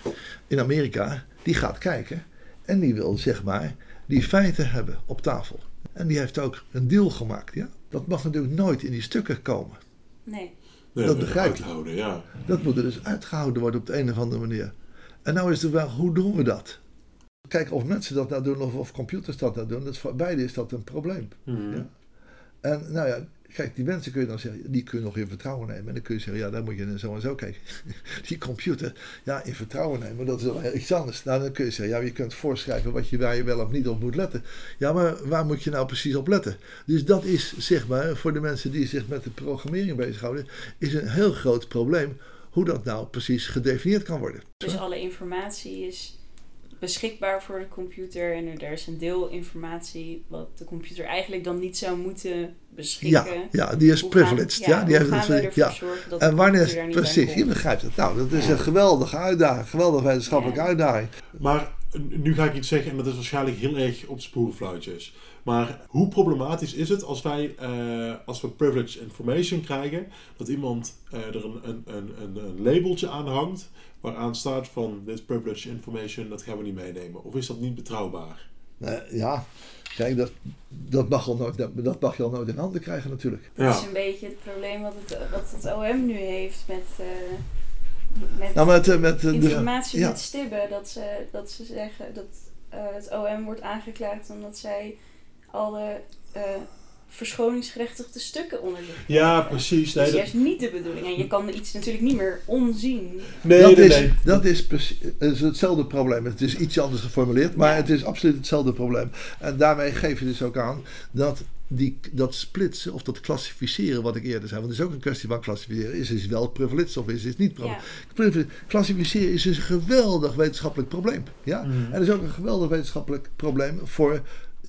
in Amerika, die gaat kijken. En die wil zeg maar die feiten hebben op tafel. En die heeft ook een deal gemaakt. Ja? Dat mag natuurlijk nooit in die stukken komen. Nee. Nee, Dat begrijp ik. uithouden, ja. Dat moet er dus uitgehouden worden op de een of andere manier. En nou is de vraag, hoe doen we dat? Kijk, of mensen dat nou doen of, of computers dat nou doen, dat is voor beide is dat een probleem. Mhm. Ja. En nou ja, Kijk, die mensen kun je dan zeggen, die kun je nog in vertrouwen nemen. En dan kun je zeggen, ja, dan moet je zo en zo kijken. Die computer, ja, in vertrouwen nemen, dat is wel iets anders. Nou, dan kun je zeggen, ja, je kunt voorschrijven wat je, waar je wel of niet op moet letten. Ja, maar waar moet je nou precies op letten? Dus dat is, zeg maar, voor de mensen die zich met de programmering bezighouden, is een heel groot probleem hoe dat nou precies gedefinieerd kan worden. Dus alle informatie is beschikbaar voor de computer en er is een deel informatie wat de computer eigenlijk dan niet zou moeten beschikken. Ja, ja die is Hoe privileged. Gaan, ja, die hoe heeft het, ja. En wanneer, precies, je begrijpt het. Nou, dat is Ja. een geweldige uitdaging, geweldige wetenschappelijke Ja. uitdaging. Maar nu ga ik iets zeggen en dat is waarschijnlijk heel erg op sporenfluitjes. Maar hoe problematisch is het als wij, eh, als we privileged information krijgen, dat iemand eh, er een, een, een, een, labeltje aan hangt waaraan staat van dit is privileged information, dat gaan we niet meenemen. Of is dat niet betrouwbaar? Eh, ja, kijk, dat, dat, mag al nooit, dat, dat mag je al nooit in handen krijgen natuurlijk. Dat is een beetje het probleem wat het, wat het OM nu heeft met, eh, met Nou, met, eh, met eh, de, informatie ja. met stibben. Dat ze, dat ze zeggen dat eh, het OM wordt aangeklaagd omdat zij alle eh verschoningsgerechtigde stukken onder zich Ja, precies. Dat is dat, juist niet de bedoeling. En je kan iets natuurlijk niet meer onzien. nee, dat, nee, is, nee. dat is, precies, is hetzelfde probleem. Het is iets anders geformuleerd, maar Ja. het is absoluut hetzelfde probleem. En daarmee geef je dus ook aan dat die, dat splitsen of dat klassificeren, wat ik eerder zei, want het is ook een kwestie van klassificeren. Is het wel privileged of is het niet Ja. Privilege- Klassificeren is dus een geweldig wetenschappelijk probleem. Ja? Mhm. En het is ook een geweldig wetenschappelijk probleem voor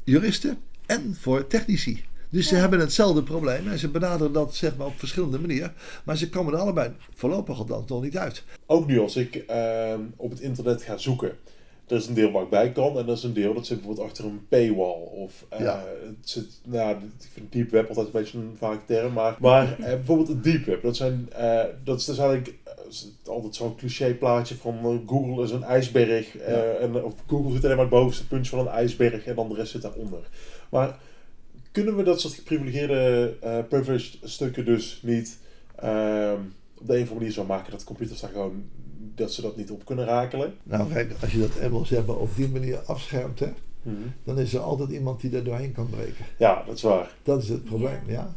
juristen en voor technici. Dus ze hebben hetzelfde probleem en ze benaderen dat zeg maar, op verschillende manieren. Maar ze komen er allebei voorlopig althans nog niet uit. Ook nu als ik ehm, op het internet ga zoeken. Er is een deel waar ik bij kan en er is een deel dat zit bijvoorbeeld achter een paywall. Of eh, Ja. het zit, nou, ik vind deep web altijd een beetje een vaak term, maar, maar eh, bijvoorbeeld het deep web. Dat, zijn, eh, dat is dus eigenlijk is altijd zo'n cliché plaatje van Google is een ijsberg. eh, Ja. en, of Google zit alleen maar het bovenste puntje van een ijsberg en dan de rest zit daaronder. Maar kunnen we dat soort geprivilegeerde eh privileged stukken dus niet ehm, op de een of andere manier zo maken dat computers daar gewoon dat ze dat niet op kunnen rakelen? Nou kijk, als je dat eenmaal zeg maar, op die manier afschermt, hè, Mhm. dan is er altijd iemand die er doorheen kan breken. Ja, dat is waar. Dat is het probleem, ja. Ja.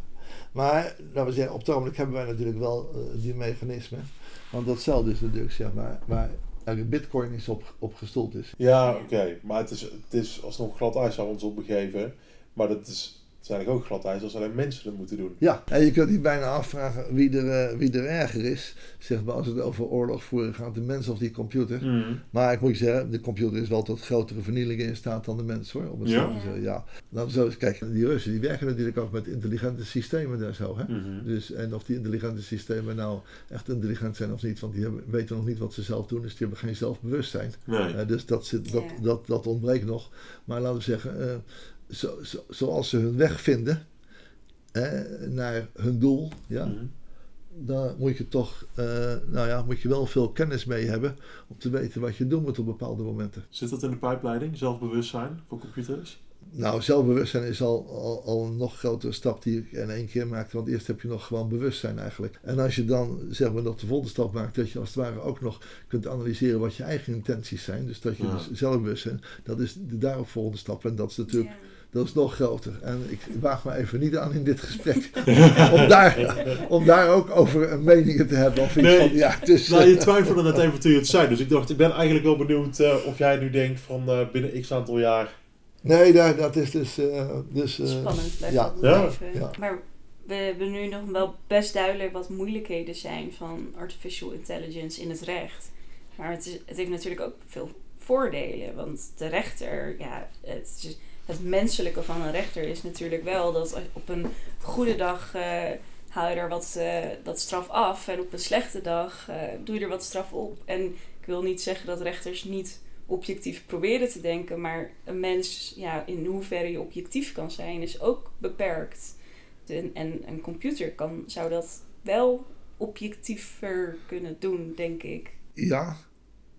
Maar laten we zeggen, op het ogenblik hebben wij natuurlijk wel eh, die mechanismen. Want datzelfde is natuurlijk zeg maar, waar eigenlijk bitcoin is op, op gestoeld is. Ja, oké. Maar het is, het is alsnog glad ijs we ons op begeven. Maar dat is, het is eigenlijk ook glad ijs als alleen mensen dat moeten doen. Ja, en je kunt niet bijna afvragen wie er, eh, wie er erger is. Zeg maar als het over oorlog voeren gaat, de mens of die computer. Maar ik moet je zeggen, de computer is wel tot grotere vernielingen in staat dan de mens hoor. Om het Ja? zo te zeggen. Ja. Nou, zo, is- kijk, die Russen die werken natuurlijk ook met intelligente systemen en zo. Hè? Mhm. Dus, en of die intelligente systemen nou echt intelligent zijn of niet, want die hebben, weten nog niet wat ze zelf doen, dus die hebben geen zelfbewustzijn. Nee. Eh, dus dat, zit, dat, dat, dat ontbreekt nog. Maar laten we zeggen, eh, zo, zo, zoals ze hun weg vinden eh, naar hun doel, ja, Mhm. daar moet je toch, eh, nou ja, moet je wel veel kennis mee hebben om te weten wat je doen moet op bepaalde momenten. Zit dat in de pijpleiding, zelfbewustzijn voor computers? Nou, zelfbewustzijn is al, al, al een nog grotere stap die ik in één keer maakte. Want eerst heb je nog gewoon bewustzijn eigenlijk. En als je dan zeg maar nog de volgende stap maakt, dat je als het ware ook nog kunt analyseren wat je eigen intenties zijn. Dus dat je Ja. dus zelfbewustzijn, dat is de daaropvolgende stap. En dat is natuurlijk, Ja. Dat is nog groter. En ik waag me even niet aan in dit gesprek om, daar, om daar ook over een mening te hebben. Of iets Nee. van, ja, dus, Nou, je twijfelde net even toen je het zei. Dus ik dacht, ik ben eigenlijk wel benieuwd eh, of jij nu denkt van eh, binnen x aantal jaar... nee, daar, dat is dus... eh, dus eh, Spannend blijft ja. Ja. Maar we hebben nu nog wel best duidelijk wat moeilijkheden zijn van artificial intelligence in het recht. Maar het, is, het heeft natuurlijk ook veel voordelen. Want de rechter, ja, het, is- het menselijke van een rechter is natuurlijk wel dat op een goede dag eh, haal je er wat, eh, wat straf af. En op een slechte dag eh, doe je er wat straf op. En ik wil niet zeggen dat rechters niet objectief proberen te denken, maar een mens, ja, in hoeverre je objectief kan zijn, is ook beperkt. De- en een computer kan, zou dat wel objectiever kunnen doen, denk ik. Ja,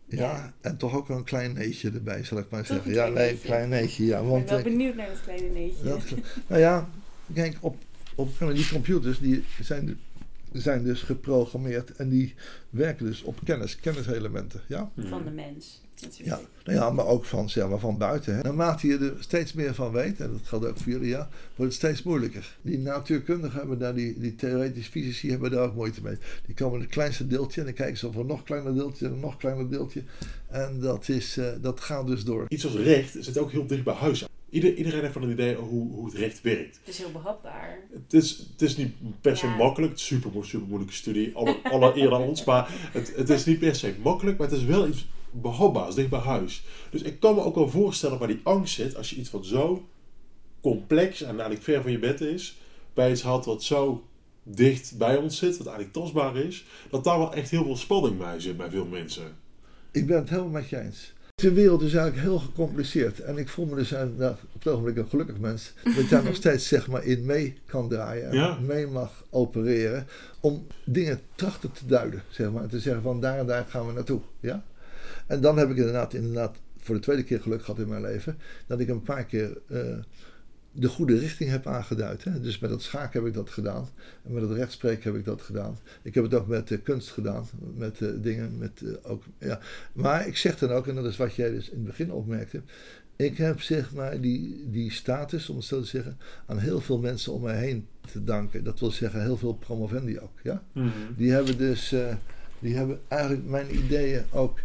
ja, Ja. en toch ook wel een klein neetje erbij, zal ik maar Toch zeggen. Ja, nee, een klein neetje, ja. Ik ben Want, wel benieuwd naar dat kleine neetje. dat, nou ja, kijk, op, op die computers, die zijn, zijn dus geprogrammeerd en die werken dus op kennis, kenniselementen. Ja? Van de mens, Ja, natuurlijk. nou ja, maar ook van, zeg maar, van buiten. Hè. Naarmate je er steeds meer van weet, en dat geldt ook voor jullie, ja, wordt het steeds moeilijker. Die natuurkundigen hebben daar, die, die theoretisch fysici hebben daar ook moeite mee. Die komen in het kleinste deeltje en dan kijken ze of er een nog kleiner deeltje en een nog kleiner deeltje. En dat, is, eh, dat gaat dus door. Iets als recht zit ook heel dicht bij huis. Ieder, iedereen heeft van een idee hoe, hoe het recht werkt. Het is heel behapbaar. Het is, het is niet per se Ja. makkelijk. Het is een super, super moeilijke studie. Alle, alle eer aan ons. Maar het, het is niet per se makkelijk. Maar het is wel iets behapbaars, dicht bij huis. Dus ik kan me ook wel voorstellen waar die angst zit. Als je iets wat zo complex en eigenlijk ver van je bed is. Bij iets haalt wat zo dicht bij ons zit. Wat eigenlijk tastbaar is. Dat daar wel echt heel veel spanning bij zit bij veel mensen. Ik ben het helemaal met je eens. De wereld is eigenlijk heel gecompliceerd. En ik voel me dus aan- nou, op het ogenblik een gelukkig mens. Dat ik daar nog steeds zeg maar, in mee kan draaien. En Ja. mee mag opereren. Om dingen trachten te duiden. Zeg maar, en te zeggen van daar en daar gaan we naartoe. Ja? En dan heb ik inderdaad, inderdaad voor de tweede keer geluk gehad in mijn leven. Dat ik een paar keer eh, de goede richting heb aangeduid. Hè? Dus met het schaken heb ik dat gedaan. En met het rechtspreken heb ik dat gedaan. Ik heb het ook met de kunst gedaan. Met eh, dingen, met eh, ook, ja. Maar ik zeg dan ook, en dat is wat jij dus in het begin opmerkte. Ik heb zeg maar die, die status, om het zo te zeggen, aan heel veel mensen om mij heen te danken. Dat wil zeggen heel veel promovendi ook. Ja? Die hebben dus, eh, die hebben eigenlijk mijn ideeën ook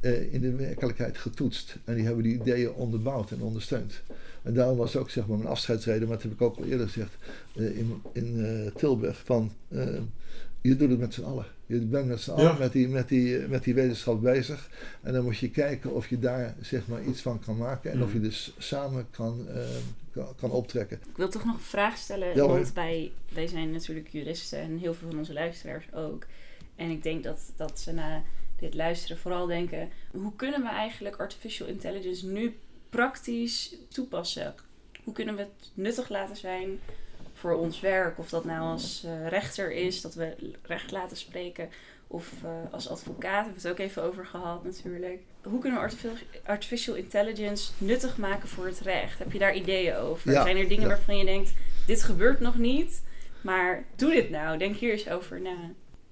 eh, in de werkelijkheid getoetst. En die hebben die ideeën onderbouwd en ondersteund. En daarom was ook zeg maar mijn afscheidsreden, maar dat heb ik ook al eerder gezegd eh, in, in eh, Tilburg, van eh, je doet het met z'n allen. Je bent met z'n allen Ja. met, die, met, die, met die wetenschap bezig. En dan moet je kijken of je daar zeg maar iets van kan maken. En of je dus samen kan, eh, kan, kan optrekken. Ik wil toch nog een vraag stellen, Ja, want wij, wij zijn natuurlijk juristen en heel veel van onze luisteraars ook. En ik denk dat, dat ze na dit luisteren vooral denken, hoe kunnen we eigenlijk artificial intelligence nu praktisch toepassen? Hoe kunnen we het nuttig laten zijn voor ons werk? Of dat nou als eh, rechter is, dat we recht laten spreken. Of eh, als advocaat, hebben we het ook even over gehad natuurlijk. Hoe kunnen we artificial, artificial intelligence nuttig maken voor het recht? Heb je daar ideeën over? Ja, Zijn er dingen ja. waarvan je denkt, dit gebeurt nog niet, maar doe dit nou. Denk hier eens over na.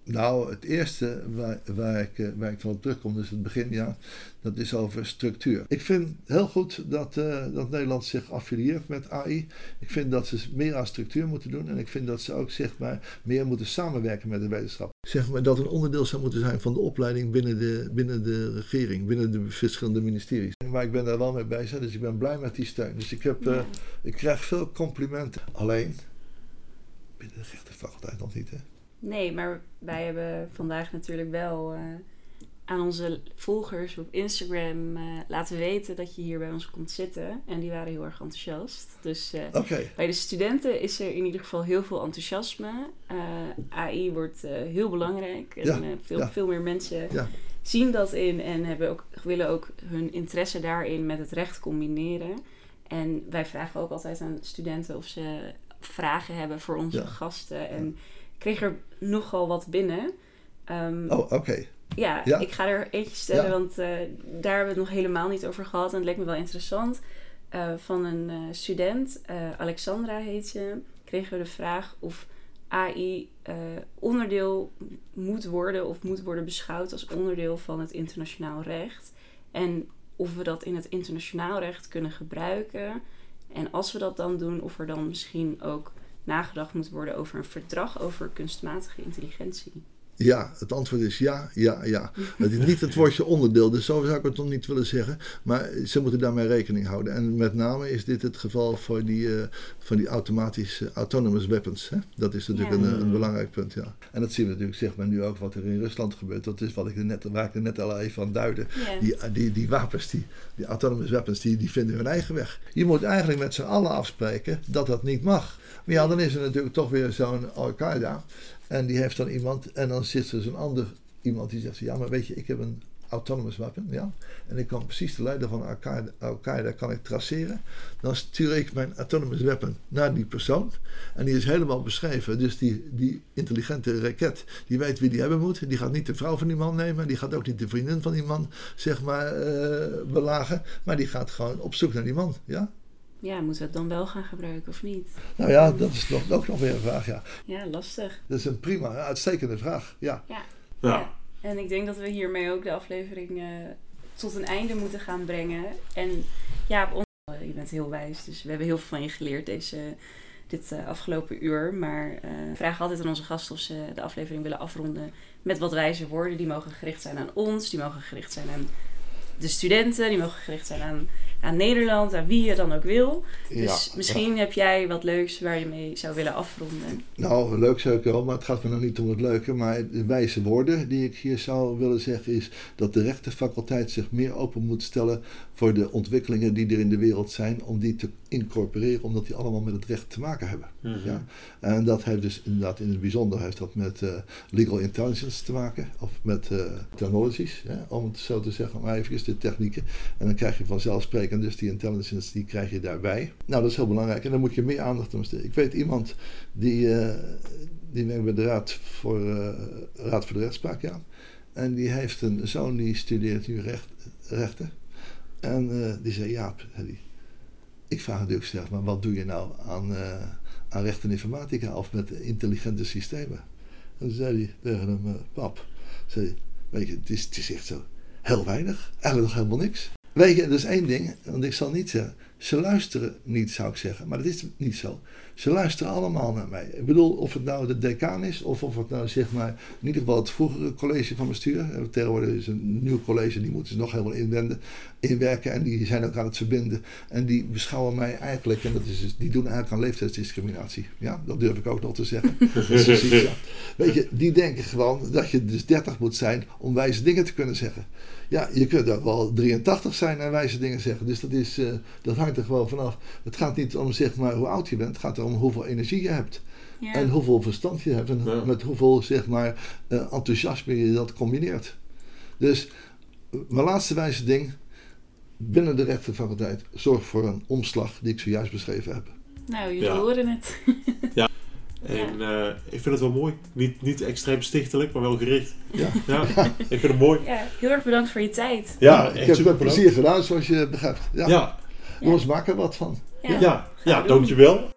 Nou, het eerste waar, waar, ik, eh, waar ik van op terugkom, dus het begin, ja, dat is over structuur. Ik vind heel goed dat, eh, dat Nederland zich affilieert met AI. Ik vind dat ze meer aan structuur moeten doen en ik vind dat ze ook zeg maar, meer moeten samenwerken met de wetenschap. Zeg maar dat een onderdeel zou moeten zijn van de opleiding binnen de, binnen de regering, binnen de verschillende ministeries. Maar ik ben daar wel mee bezig, dus ik ben blij met die steun. Dus ik, heb, eh, ik krijg veel complimenten. Alleen binnen de rechtenfaculteit nog niet, hè? Nee, maar wij hebben vandaag natuurlijk wel eh, aan onze volgers op Instagram eh, laten weten dat je hier bij ons komt zitten. En die waren heel erg enthousiast. Dus eh, bij de studenten is er in ieder geval heel veel enthousiasme. AI wordt heel belangrijk. En Ja, veel, ja. veel meer mensen Ja. zien dat in en hebben ook, willen ook hun interesse daarin met het recht combineren. En wij vragen ook altijd aan studenten of ze vragen hebben voor onze gasten. En kreeg er nogal wat binnen. Ehm, Oh, oké. ja, Ja. ik ga er eentje stellen, Ja. want eh, daar hebben we het nog helemaal niet over gehad. En het leek me wel interessant. Eh, van een eh, student, Alexandra heet ze, kregen we de vraag of AI onderdeel moet worden of moet worden beschouwd als onderdeel van het internationaal recht. En of we dat in het internationaal recht kunnen gebruiken. En als we dat dan doen, of er dan misschien ook nagedacht moet worden over een verdrag over kunstmatige intelligentie. Ja, het antwoord is ja, ja, ja. Het is niet het woordje onderdeel, dus zo zou ik het nog niet willen zeggen. Maar ze moeten daarmee rekening houden. En met name is dit het geval voor die, eh, van die automatische autonomous weapons. Hè? Dat is natuurlijk Ja. een, een belangrijk punt, ja. En dat zien we natuurlijk, zeg maar, nu ook wat er in Rusland gebeurt. Dat is wat ik er net, waar ik er net al even aan duidde. Ja. Die, die, die wapens, die, die autonomous weapons, die, die vinden hun eigen weg. Je moet eigenlijk met z'n allen afspreken dat dat niet mag. Maar ja, dan is er natuurlijk toch weer zo'n Al-Qaeda. En die heeft dan iemand, en dan zit er zo'n ander iemand die zegt: Ja, maar weet je, ik heb een autonomous weapon, ja. En ik kan precies de leider van Al-Qaeda kan ik traceren. Dan stuur ik mijn autonomous weapon naar die persoon. En die is helemaal beschreven. Dus die, die intelligente raket, die weet wie die hebben moet. Die gaat niet de vrouw van die man nemen. Die gaat ook niet de vriendin van die man, zeg maar, eh, belagen. Maar die gaat gewoon op zoek naar die man, ja. Ja, moeten we het dan wel gaan gebruiken of niet? Nou ja, dat is nog, ook nog weer een vraag, ja. Ja, lastig. Dat is een prima, uitstekende vraag, ja. Ja. En ik denk dat we hiermee ook de aflevering eh, tot een einde moeten gaan brengen. En ja, op ons, je bent heel wijs, dus we hebben heel veel van je geleerd deze, dit eh, afgelopen uur. Maar eh, we vragen altijd aan onze gasten of ze de aflevering willen afronden met wat wijze woorden. Die mogen gericht zijn aan ons, die mogen gericht zijn aan de studenten, die mogen gericht zijn aan, aan Nederland, aan wie je dan ook wil. Dus ja. misschien heb jij wat leuks waar je mee zou willen afronden. Nou, leuk zou ik wel, maar het gaat me nog niet om het leuke. Maar de wijze woorden die ik hier zou willen zeggen is dat de rechtenfaculteit zich meer open moet stellen voor de ontwikkelingen die er in de wereld zijn, om die te incorporeren, omdat die allemaal met het recht te maken hebben. Mhm. Ja. En dat heeft dus inderdaad in het bijzonder heeft dat met eh, legal intelligence te maken, of met eh, technologies, hè, om het zo te zeggen, maar even de technieken. En dan krijg je vanzelfsprekend dus die intelligence, die krijg je daarbij. Nou, dat is heel belangrijk en daar moet je meer aandacht aan besteden. Ik weet iemand die, eh, die werkt bij de Raad voor, eh, Raad voor de Rechtspraak, ja. En die heeft een zoon die studeert nu recht, rechten. En eh, die zei, Jaap, ik vraag natuurlijk zelf, maar wat doe je nou aan, aan recht en informatica of met intelligente systemen? En toen zei hij tegen hem, pap, zei weet je, het is, het is echt zo heel weinig, eigenlijk nog helemaal niks. Weet je, dat is één ding, want ik zal niet zeggen, ze luisteren niet, zou ik zeggen, maar dat is niet zo. Ze luisteren allemaal naar mij. Ik bedoel, of het nou de decaan is, of of het nou zeg maar, in ieder geval het vroegere college van bestuur. Eh, Tegenwoordig is een nieuw college, die moeten ze nog helemaal inwenden, inwerken en die zijn ook aan het verbinden. En die beschouwen mij eigenlijk, en dat is, dus- die doen eigenlijk aan leeftijdsdiscriminatie. Ja, dat durf ik ook nog te zeggen. Precies. Weet je, die denken gewoon dat je dus 30 moet zijn om wijze dingen te kunnen zeggen. Ja, je kunt ook wel 83 zijn en wijze dingen zeggen. Dus dat, is, eh, dat hangt er gewoon vanaf. Het gaat niet om zeg maar hoe oud je bent. Het gaat erom hoeveel energie je hebt. Ja. En hoeveel verstand je hebt. En Ja. met hoeveel zeg maar eh, enthousiasme je dat combineert. Dus mijn laatste wijze ding. Binnen de rechtenfaculteit zorg voor een omslag die ik zojuist beschreven heb. Nou, jullie Ja. horen het. En eh, ik vind het wel mooi. Niet, niet extreem stichtelijk, maar wel gericht. Ja. Ja, ik vind het mooi. Ja, heel erg bedankt voor je tijd. Ja, ik heb super het met plezier gedaan zoals je begrijpt. Ja. Ja, Jongens, maak er wat van. ja, Ja. dankjewel.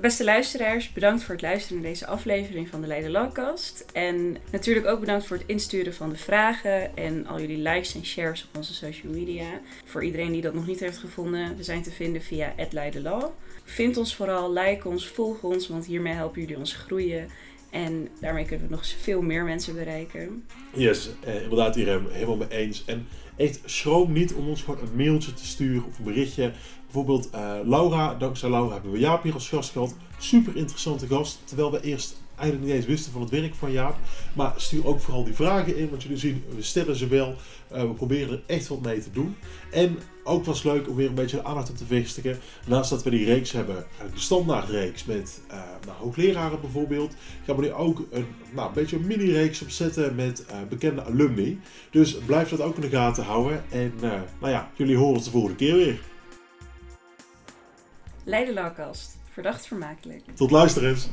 Beste luisteraars, bedankt voor het luisteren naar deze aflevering van de Leiden Lawcast. En natuurlijk ook bedankt voor het insturen van de vragen en al jullie likes en shares op onze social media. Voor iedereen die dat nog niet heeft gevonden, we zijn te vinden via @leidenlaw. Vind ons vooral, like ons, volg ons, want hiermee helpen jullie ons groeien. En daarmee kunnen we nog veel meer mensen bereiken. Yes, eh, inderdaad Irem, helemaal mee eens. En echt schroom niet om ons gewoon een mailtje te sturen of een berichtje. Bijvoorbeeld eh, Laura, dankzij Laura hebben we Jaap hier als gast gehad. Super interessante gast, terwijl we eerst eigenlijk niet eens wisten van het werk van Jaap. Maar stuur ook vooral die vragen in, want jullie zien, we stellen ze wel. Eh, we proberen er echt wat mee te doen. En ook was leuk om weer een beetje de aandacht op te vestigen. Naast dat we die reeks hebben, eh, de standaardreeks met nou, hoogleraren bijvoorbeeld, gaan we nu ook een, nou, een beetje een mini-reeks opzetten met bekende alumni. Dus blijf dat ook in de gaten houden. En nou ja, jullie horen het de volgende keer weer. Leiden Lawcast, verdacht vermakelijk. Tot luisterens!